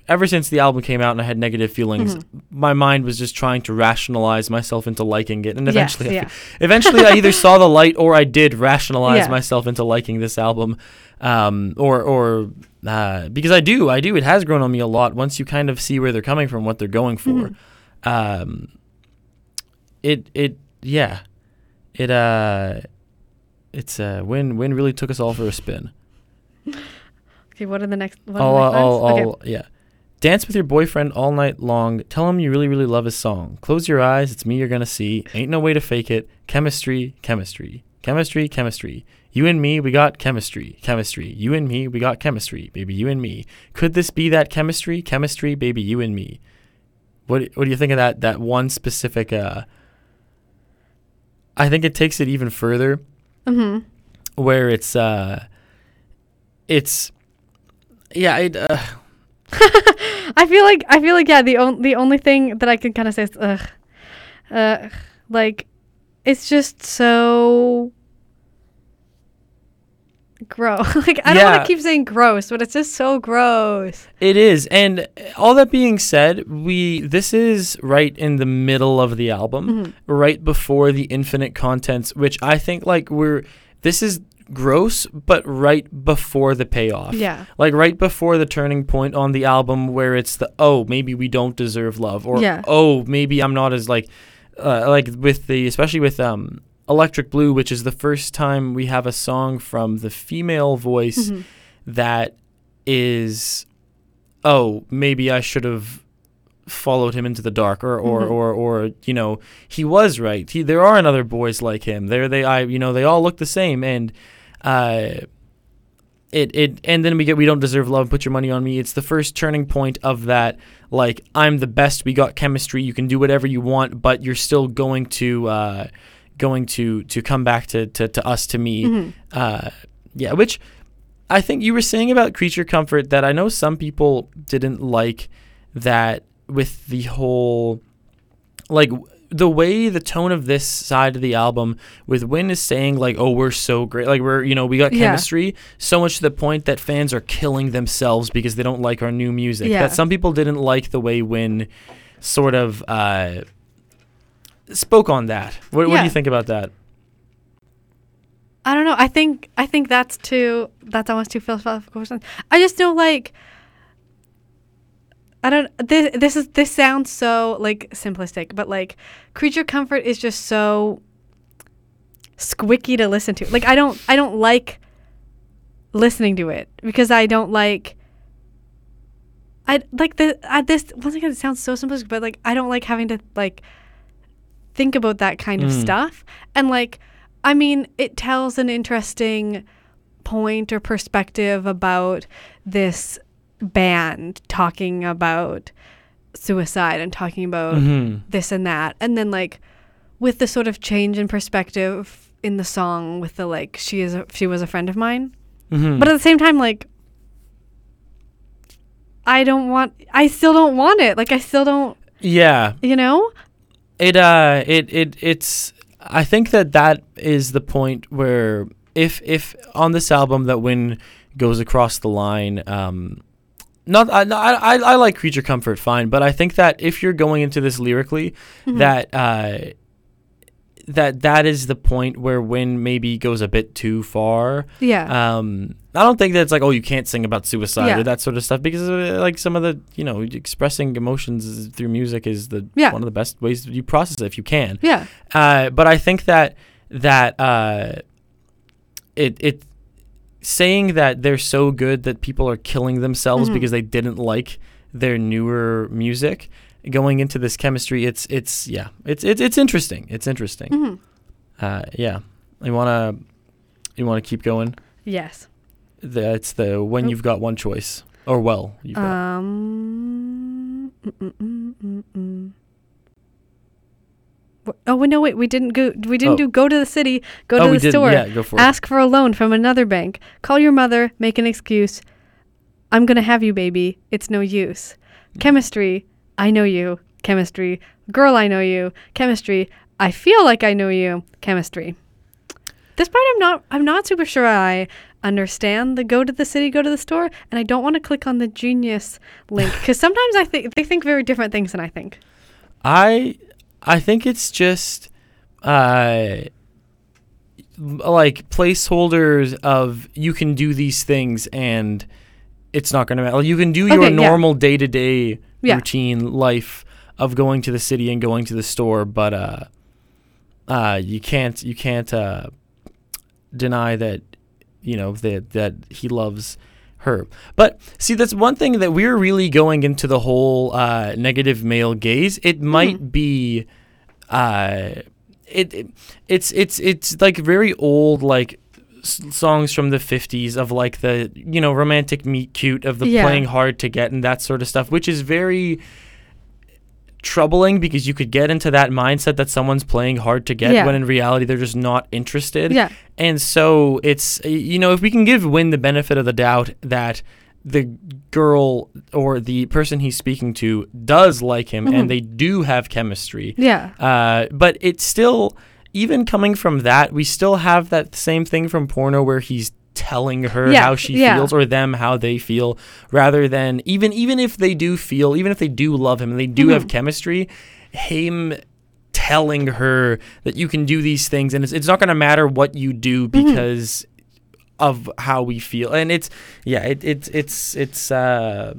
ever since the album came out and I had negative feelings, Mhm. my mind was just trying to rationalize myself into liking it, and Yes, eventually, I yeah. eventually, I either saw the light or I did rationalize Yeah. myself into liking this album, um, or or uh, because I do, I do. It has grown on me a lot once you kind of see where they're coming from, what they're going for. Mhm. Um, it it yeah, it uh, it's uh, Win Win really took us all for a spin. okay what are the next what I'll, are the next I'll? I'll, yeah. Dance with your boyfriend all night long. Tell him you really, really love his song. Close your eyes. It's me you're going to see. Ain't no way to fake it. Chemistry, chemistry. Chemistry, chemistry. You and me, we got chemistry. Chemistry. You and me, we got chemistry. Baby, you and me. Could this be that chemistry? Chemistry, baby, you and me. What what do you think of that that one specific uh I think it takes it even further Mhm. where it's uh it's yeah, it uh, I feel like I feel like yeah. The only the only thing that I can kind of say is ugh, uh, like it's just so gross. like I don't want to keep saying gross, but it's just so gross. It is, and all that being said, we this is right in the middle of the album, Mhm. right before the infinite contents, which I think like we're this is gross, but right before the payoff. Yeah. Like right before the turning point on the album, where it's the oh maybe we don't deserve love, or Yeah. oh maybe I'm not as like uh, like with the especially with um Electric Blue, which is the first time we have a song from the female voice Mhm. that is oh maybe i should have followed him into the dark or or, Mhm. or or you know he was right he, there aren't other boys like him there they i you know they all look the same and uh it it and then we get we don't deserve love put your money on me it's the first turning point of that like i'm the best we got chemistry you can do whatever you want but you're still going to uh going to to come back to to, to us to me Mhm. uh, yeah, which I think you were saying about creature comfort that I know some people didn't like that with the whole like the way the tone of this side of the album with Win is saying like oh we're so great like we're you know we got Yeah. chemistry so much to the point that fans are killing themselves because they don't like our new music Yeah. that some people didn't like the way Win sort of uh, spoke on that what, what do you think about that I don't know. I think I think that's too that's almost too philosophical. I just don't like. I don't. This this is this sounds so like simplistic, but like creature comfort is just so squicky to listen to. Like I don't I don't like listening to it because I don't like. I like the I, this once again it sounds so simplistic, but like I don't like having to like think about that kind of Mm. stuff and like I mean, it tells an interesting point or perspective about this band talking about suicide and talking about mm-hmm. this and that. And then, like, with the sort of change in perspective in the song, with the like, she is a, she was a friend of mine. Mm-hmm. But at the same time, like, I don't want, I still don't want it. Like, I still don't, yeah you know? It uh it it it's I think that that is the point where if if on this album that Win goes across the line um not I, I I like creature comfort fine but I think that if you're going into this lyrically Mhm. that uh that that is the point where Win maybe goes a bit too far Yeah. um, I don't think that it's like, oh, you can't sing about suicide Yeah. or that sort of stuff because, uh, like, some of the, you know, expressing emotions through music is the Yeah. one of the best ways you process it if you can. yeah. Uh, but I think that that uh, it it saying that they're so good that people are killing themselves Mhm. because they didn't like their newer music. Going into this chemistry, it's it's yeah, it's it's it's interesting. It's interesting. hmm Uh, yeah, you wanna you wanna keep going. Yes. that's the when Oh. you've got one choice, or well, you've got. Um. mm, mm, mm, Oh no! Wait, we didn't go. We didn't Oh. do go to the city, go oh, to the did. store, Yeah, go for ask for a loan from another bank, call your mother, make an excuse. I'm gonna have you, baby. It's no use. Chemistry. I know you. Chemistry. Girl, I know you. Chemistry. I feel like I know you. Chemistry. This part I'm not I'm not super sure I understand the go to the city, go to the store, and I don't want to click on the genius link because sometimes I think they think very different things than I think. I I think it's just uh like placeholders of you can do these things and it's not going to matter. You can do your Okay, yeah. normal day to day routine life of going to the city and going to the store, but uh, uh, you can't you can't uh, deny that you know that that he loves her. But see, that's one thing that we're really going into the whole uh, negative male gaze. It might be, uh, it, it it's it's it's like very old like s- songs from the 50s of like the you know romantic meet cute of the Yeah. playing hard to get and that sort of stuff which is very troubling because you could get into that mindset that someone's playing hard to get Yeah. when in reality they're just not interested Yeah. and so it's you know if we can give Win the benefit of the doubt that the girl or the person he's speaking to does like him Mhm. and they do have chemistry Yeah. uh, but it's still even coming from that we still have that same thing from porno where he's telling her Yeah, how she yeah. feels or them how they feel rather than even even if they do feel even if they do love him and they do have Mhm. chemistry him telling her that you can do these things and it's, it's not going to matter what you do Mhm. because of how we feel and it's yeah it, it's it's it's uh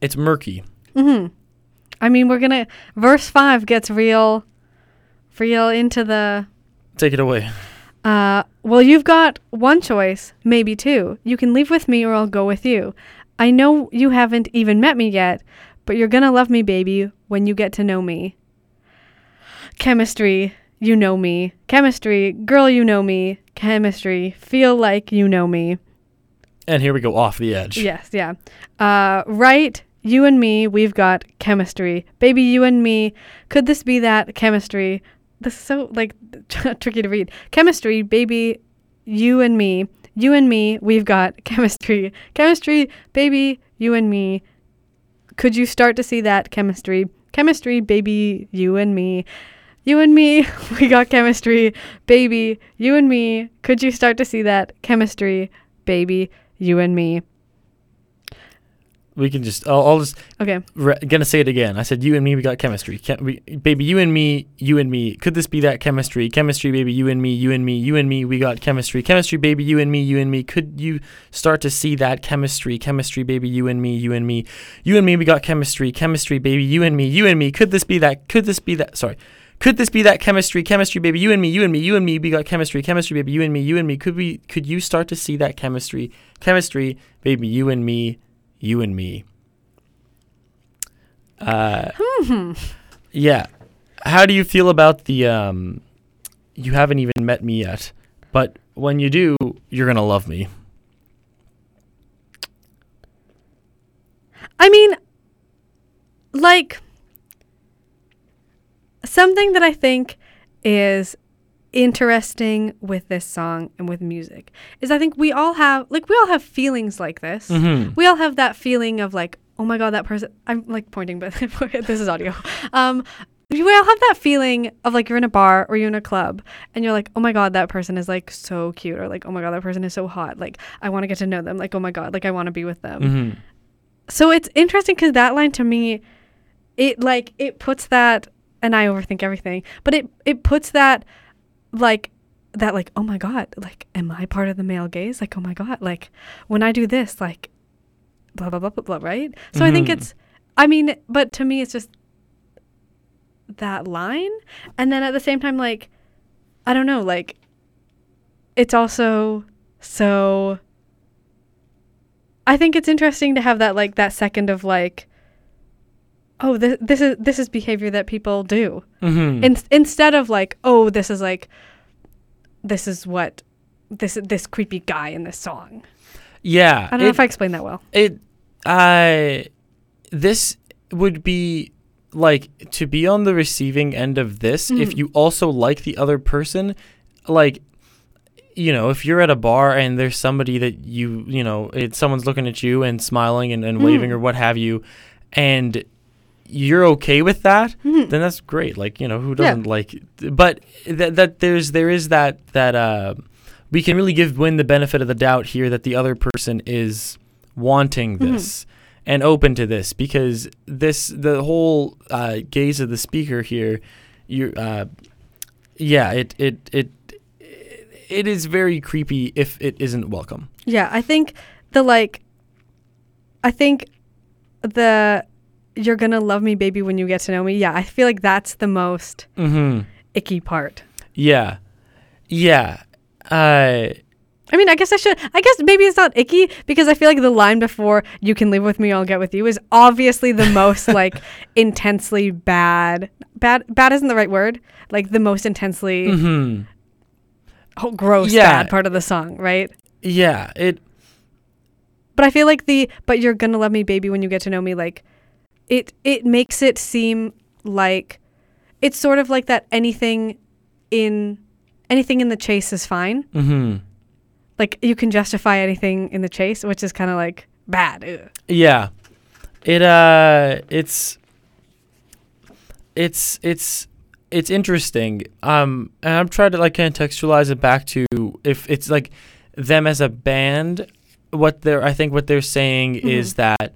it's murky Mm-hmm. I mean, we're gonna verse five gets real, real into the. take it away Uh, well, you've got one choice, maybe two. You can leave with me, or I'll go with you. I know you haven't even met me yet, but you're gonna love me, baby, when you get to know me. Chemistry, you know me. Chemistry, girl, you know me. Chemistry, feel like you know me. and here we go off the edge Yes, yeah. Uh, right, you and me, we've got chemistry. Baby, you and me, could this be that chemistry? This is so, like, tricky to read. Chemistry, baby, you and me. You and me, we've got chemistry. Chemistry, baby, you and me. Could you start to see that chemistry? Chemistry, baby, you and me. You and me, we got chemistry. Baby, you and me. Could you start to see that chemistry? Baby, you and me. we can just I'll, I'll just Okay. re- gonna say it again. I said you and me, we got chemistry. Chem- we, baby, you and me, you and me. Could this be that chemistry? Chemistry, baby, you and me, you and me, you and me. We got chemistry. Chemistry, baby, you and me, you and me. Could you start to see that chemistry? Chemistry, baby, you and me, you and me, you and me. We got chemistry. Chemistry, baby, you and me, you and me. Could this be that? Could this be that? Sorry. Could this be that chemistry? Chemistry, baby, you and me, you and me, you and me. We got chemistry. Chemistry, baby, you and me, you and me. Could we? Could you start to see that chemistry? Chemistry, baby, you and me, you and me. Uh, yeah. How do you feel about the um you haven't even met me yet, but when you do, you're going to love me. I mean, like, something that I think is interesting with this song and with music is I think we all have, like, we all have feelings like this. Mhm. We all have that feeling of, like, oh my God, that person, I'm like pointing, but this is audio. Um, we all have that feeling of like you're in a bar or you're in a club and you're like, oh my God, that person is like so cute, or like, oh my God, that person is so hot. Like, I want to get to know them. Like, oh my God, like, I want to be with them Mhm. so it's interesting because that line to me it like it puts that and i overthink everything. But it it puts that like that like oh my god like am i part of the male gaze? Like oh my god like when i do this like blah blah blah blah blah right? So i think Mhm. it's i mean but to me it's just that line. And then at the same time like i don't know like it's also so I think it's interesting to have that like that second of like oh this this is this is behavior that people do. Mhm. In, instead of like oh this is like this is what this this creepy guy in this song. yeah. I don't know if I explained that well. it I this would be like to be on the receiving end of this if Mhm. you also like the other person like you know if you're at a bar and there's somebody that you you know it's someone's looking at you and smiling and, and waving Mhm. or what have you and you're okay with that Mhm. then that's great like you know who doesn't like but that that there's there is that that uh we can really give Win the benefit of the doubt here that the other person is wanting Mhm. this and open to this because this the whole uh, gaze of the speaker here you uh yeah it it it it is very creepy if it isn't welcome Yeah, I think the like I think the you're to love me baby when you get to know me. Yeah, I feel like that's the most mm-hmm icky part. yeah yeah uh I mean, I guess I should. I guess maybe it's not icky because I feel like the line before "You can live with me, I'll get with you" is obviously the most like intensely bad. Bad. Bad isn't the right word. Like the most intensely mhm. oh, gross Yeah. bad part of the song, right? yeah it But I feel like the "But you're gonna love me, baby, when you get to know me" like it. It makes it seem like it's sort of like that. Anything in anything in the chase is fine. mm-hmm Like you can justify anything in the chase, which is kind of like bad. Ugh. Yeah. It uh it's it's it's it's interesting. Um and I'm trying to like contextualize it back to if it's like them as a band, what they're I think what they're saying is that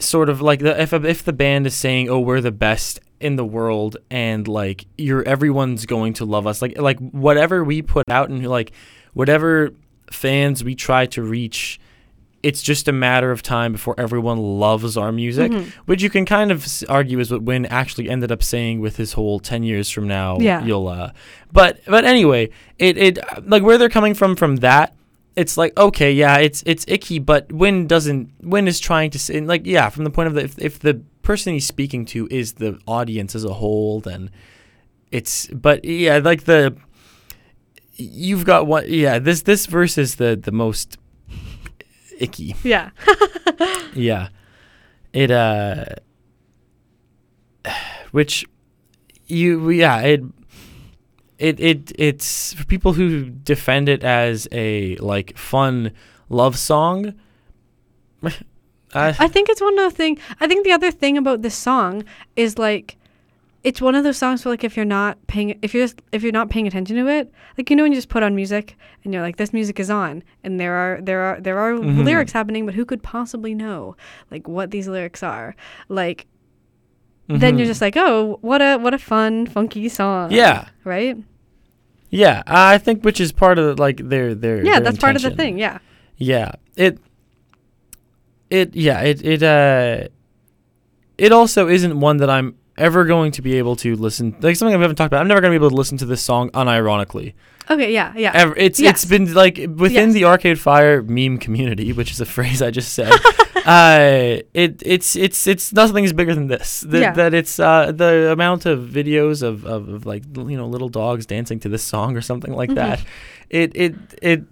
sort of like the if if the band is saying, "Oh, we're the best in the world," and like you're everyone's going to love us, like like whatever we put out and like whatever fans we try to reach. It's just a matter of time before everyone loves our music, Mhm. which you can kind of argue is what Win actually ended up saying with his whole ten years from now. Yeah. you'll. Uh, but but anyway, it it like where they're coming from from that. It's like okay, yeah, it's it's icky, but Win doesn't. Win is trying to say like yeah, from the point of the if, if the person he's speaking to is the audience as a whole, then it's but yeah, like the you've got what yeah this this verse is the the most icky Yeah. yeah. It uh which you yeah, it it it it's for people who defend it as a like fun love song. I, I think it's one of the thing. I think the other thing about this song is like, it's one of those songs where like if you're not paying if you're just, if you're not paying attention to it, like you know when you just put on music and you're like this music is on and there are there are there are Mhm. lyrics happening, but who could possibly know like what these lyrics are? Like then Mhm. you're just like oh what a what a fun funky song. Yeah. Right. Yeah, I think which is part of the, like their their Yeah, their that's part of the thing. Yeah. Yeah. It it yeah, it it uh it also isn't one that I'm ever going to be able to listen like something I haven't talked about. I'm never going to be able to listen to this song unironically. Okay. Yeah. Yeah. Ever. It's Yes. it's been like within Yes. the Arcade Fire meme community, which is a phrase I just said. uh it it's it's it's nothing's bigger than this. That, Yeah. that it's uh the amount of videos of, of, of like you know little dogs dancing to this song or something like Mhm. that. It it it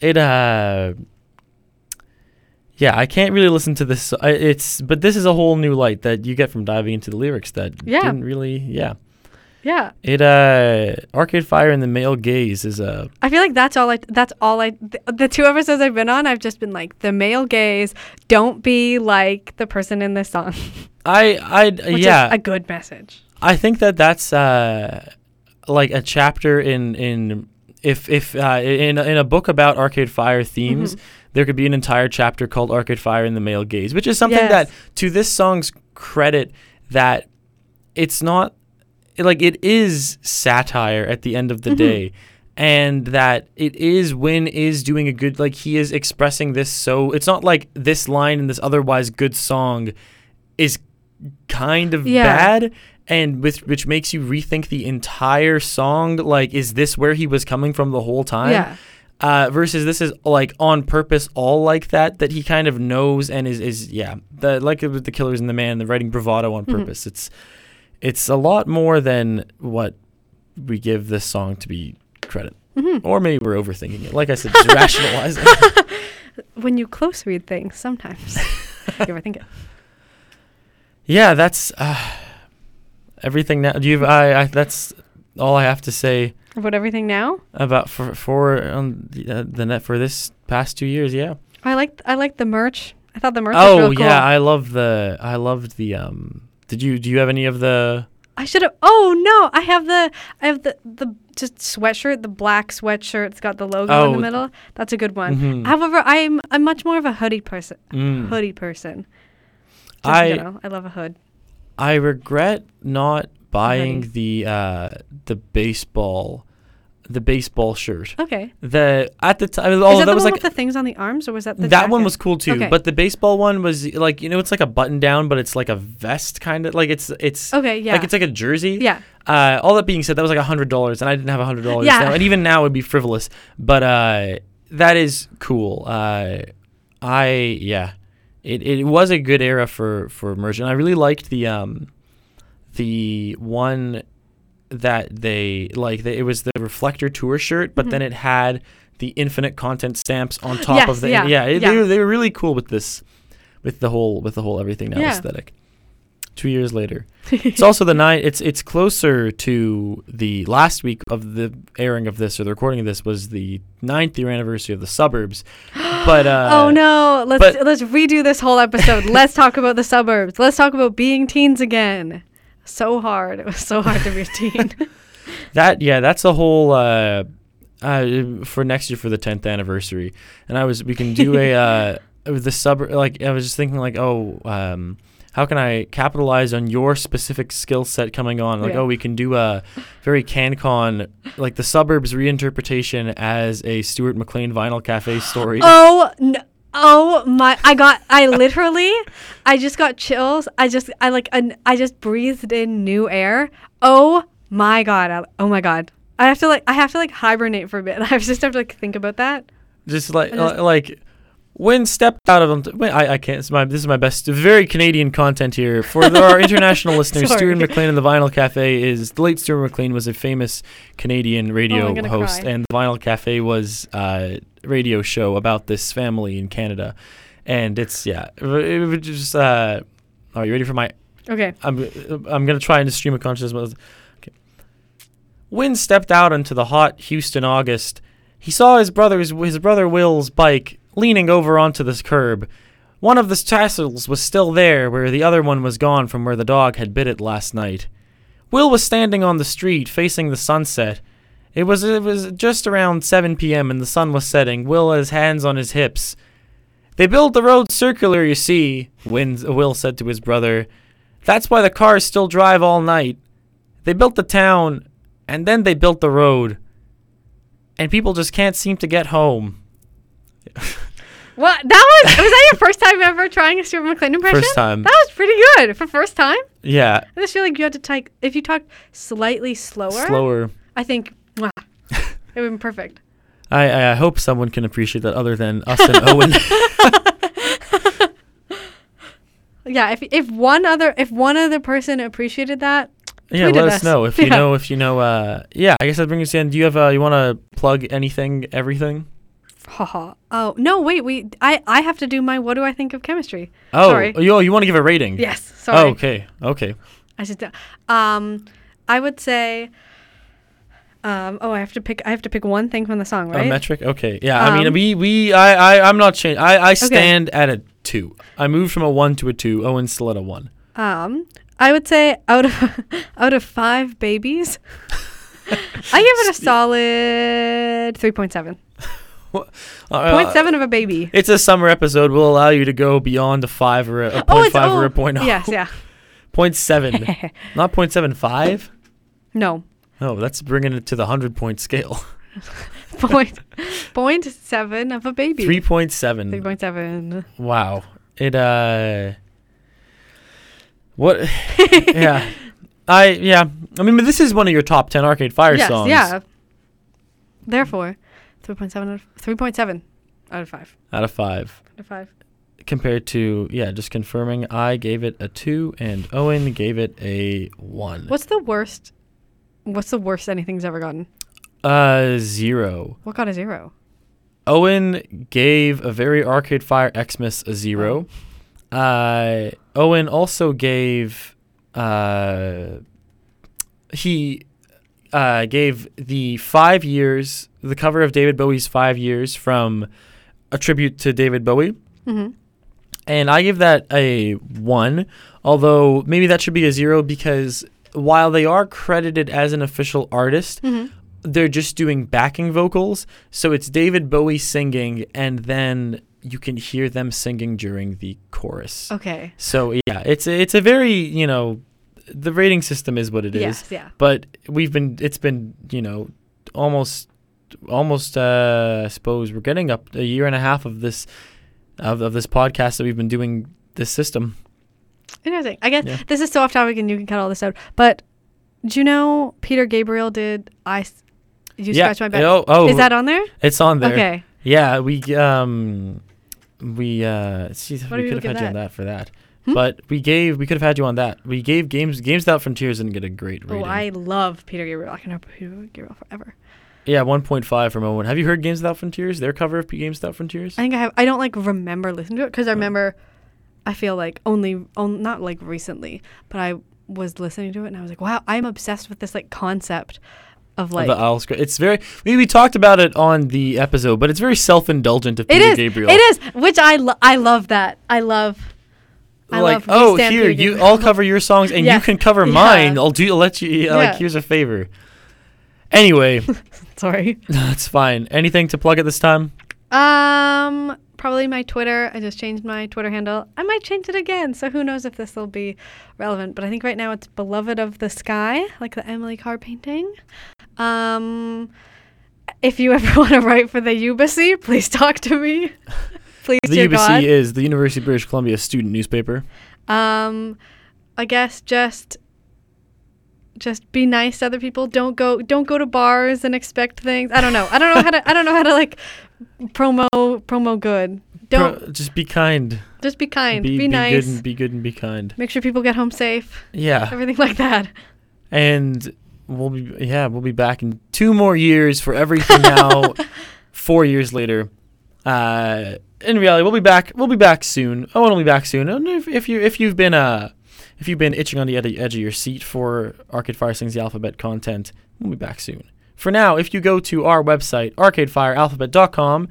it uh yeah, I can't really listen to this. I- It's but this is a whole new light that you get from diving into the lyrics that Yeah. didn't really. Yeah, yeah. it uh, Arcade Fire and the Male Gaze is a I feel like that's all I. That's all I. The, the two episodes I've been on, I've just been like the male gaze. Don't be like the person in this song. I I Which yeah a good message. I think that that's uh like a chapter in in if if uh, in in a book about Arcade Fire themes, Mhm. There could be an entire chapter called Arcade Fire and the Male Gaze, which is something Yes. that to this song's credit that it's not like it is satire at the end of the Mhm. day and that it is Win is doing a good like he is expressing this so it's not like this line in this otherwise good song is kind of Yeah. bad and with which makes you rethink the entire song like is this where he was coming from the whole time Yeah. Uh, versus this is like on purpose all like that that he kind of knows and is is yeah the like with the killers and the man the writing bravado on Mhm. purpose it's it's a lot more than what we give this song to be credit Mhm. or maybe we're overthinking it like i said just rationalizing When you close read things, sometimes you overthink it. yeah that's uh, everything now do you I, I that's all i have to say About everything now. about for for on the, uh, the net for this past two years yeah I like I like the merch. I thought the merch. was oh real cool. yeah i love the i loved the um did you do you have any of the I should have. Oh no, I have the I have the the just sweatshirt, the black sweatshirt. It's got the logo in Oh. the middle. That's a good one. Mhm. However, I'm I'm much more of a hoodie person. Mm. Hoodie person. Just I- in general. I love a hood. I regret not buying the uh the baseball the baseball shirt. Okay. The at the time Is oh that that the was one like with the things on the arms, or was that the that one was cool too, Okay. but the baseball one was like you know it's like a button down but it's like a vest kind of like it's it's Okay. Yeah. like it's like a jersey. yeah. Uh, all that being said, that was like a hundred dollars, and I didn't have a hundred dollars Yeah. now, and even now it would be frivolous. But uh, that is cool. Uh, I yeah, it, it was a good era for for merch, and I really liked the um, the one that they like. The, it was the reflector tour shirt, but Mhm. then it had the infinite content stamps on top of Yes, the yeah, yeah. yeah. They, were, they were really cool with this, with the whole with the whole everything now Yeah. aesthetic. Two years later it's also the nine. It's it's closer to the last week of the airing of this or the recording of this was the ninth year anniversary of the suburbs. But uh, oh no, let's let's redo this whole episode. let's talk about the suburbs. Let's talk about being teens again. So hard. It was so hard to be a teen. that yeah, that's a whole. Uh, uh, for next year for the 10th anniversary, and I was we can do a uh, with the sub like I was just thinking like oh um, how can I capitalize on your specific skill set coming on like Yeah. oh we can do a very CanCon like the suburbs reinterpretation as a Stuart McLean Vinyl Cafe story. Oh no. Oh my! I got. I literally. I just got chills. I just. I like. An, I just breathed in new air. Oh my god! I, oh my god! I have to like. I have to like hibernate for a bit. I just have to like think about that. just like just- uh, like when stepped out of them. I, I can't. This is, my, this is my best. Very Canadian content here for our international listeners. Sorry. Stuart McLean and the Vinyl Cafe is the late Stuart McLean was a famous Canadian radio Oh, host, cry. and the Vinyl Cafe was uh, a radio show about this family in Canada, and it's yeah, it, it was just. Uh, are you ready for my Okay. I'm I'm gonna try and stream of consciousness. Okay. Win stepped out into the hot Houston August. He saw his brother's his brother Will's bike leaning over onto this curb. One of the tassels was still there, where the other one was gone from where the dog had bit it last night. Will was standing on the street, facing the sunset. It was it was just around 7 p.m. and the sun was setting. Will had his hands on his hips. They build the road circular, you see. Will said to his brother. That's why the cars still drive all night. They built the town, and then they built the road. And people just can't seem to get home. What? That was. was that your first time ever trying a Stuart McLean impression? First time. That was pretty good for first time. Yeah, I just feel like you had to type. If you talked slightly slower, slower. I think. Wow, it would been perfect. I, I hope someone can appreciate that other than us and Owen. Yeah. If if one other if one other person appreciated that, yeah, let us us. know if Yeah. you know if you know. Uh, yeah, I guess that brings us in. Do you have uh, you want to plug anything, everything? Haha. Oh no, wait. We I I have to do my. What do I think of chemistry? Oh, Sorry. you you want to give a rating? Yes. Sorry. Oh, okay. Okay. I just um, I would say. Um, oh, I have to pick. I have to pick one thing from the song, A right? metric. Okay. Yeah. I mean, Um, we we I I I'm not changing. I I stand at a two. I moved from a one to a two. Owen's still at a one. Um, I would say out of out of five babies, I give it a solid three point seven. Uh, Point seven of a baby. It's a summer episode. We'll allow you to go beyond a five or a, a point five or a point. Yes, yeah. Point seven. not point seven five. no. No, that's bringing it to the hundred point scale. Point point seven of a baby. Three point seven. Three point seven. Wow. It uh what yeah. I yeah. I mean but this is one of your top 10 Arcade Fire yes, songs yeah. Therefore, three point seven. Out of, three point seven out of five. out of 5 Out of five. compared to yeah, just confirming I gave it a 2 and Owen gave it a 1. What's the worst? What's the worst anything's ever gotten? Uh 0. What got a zero? Owen gave a very Arcade Fire Xmas a 0. Uh Owen also gave uh he uh, gave the five years, the cover of David Bowie's Five Years from a tribute to David Bowie. Mm-hmm. And I give that a one, although maybe that should be a zero because while they are credited as an official artist, Mm-hmm. they're just doing backing vocals. So it's David Bowie singing, and then you can hear them singing during the chorus. Okay. So yeah, it's a, it's a very you know, the rating system is what it is Yes. Yeah. but we've been it's been you know almost almost uh i suppose we're getting up a year and a half of this of, of this podcast that we've been doing this system Interesting. I guess Yeah. this is so off topic, and you can cut all this out. But do you know Peter Gabriel did I? You yeah scratch my back. oh, oh Is that on there? it's on there Okay. yeah we um we uh What do we could have had at you on that? that for that Hmm? but we gave we could have had you on that we gave games games without frontiers didn't get a great rating Oh, I love Peter Gabriel. I can have Peter Gabriel forever. yeah 1.5 from owen have you heard games without frontiers their cover of games without frontiers I think I have. I don't like remember listening to it because I Oh. remember. I feel like only, on, not like recently, but I was listening to it and I was like, wow, I'm obsessed with this like concept of Of like. the owl script. It's very. We, we talked about it on the episode, but it's very self-indulgent of Peter is. Gabriel. It is. Which I lo- I love that. I love. I like, love. oh, here you, Gabriel." I'll cover your songs and you can cover Yeah. mine. I'll do. I'll let you. Like, Yeah. here's a favor. Anyway, Sorry. that's fine. Anything to plug at this time? Um, probably my Twitter. I just changed my Twitter handle. I might change it again, so who knows if this will be relevant. But I think right now it's beloved of the sky, like the Emily Carr painting. Um, if you ever want to write for the Ubyssey, please talk to me. Please, The dear UBC God. is the University of British Columbia student newspaper. Um, I guess just just be nice to other people. Don't go don't go to bars and expect things. I don't know. I don't know how to I don't know how to like promo promo good. Don't Pro- just be kind. just be kind. Be, be, be nice. good and be good and be kind. Make sure people get home safe. Yeah. Everything like that. And we'll be yeah, we'll be back in two more years for everything now. Four years later. Uh in reality, we'll be back. We'll be back soon. Oh, we'll be back soon. And if, if you if you've been uh if you've been itching on the ed- edge of your seat for Arcade Fire Sings the Alphabet content, we'll be back soon. For now, if you go to our website, arcadefirealphabet.com,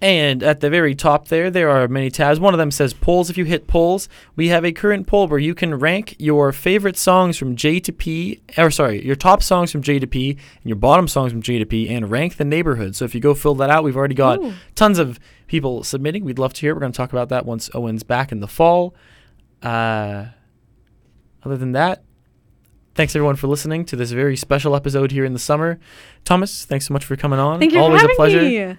and at the very top there, there are many tabs. One of them says polls. If you hit polls, we have a current poll where you can rank your favorite songs from J to P, or sorry, your top songs from J to P and your bottom songs from J to P, and rank the neighborhood. So if you go fill that out, we've already got Ooh. tons of people submitting. We'd love to hear. it. We're going to talk about that once Owen's back in the fall. Uh, other than that, thanks everyone for listening to this very special episode here in the summer. Thomas, thanks so much for coming on. Thank you Always for having a pleasure. me.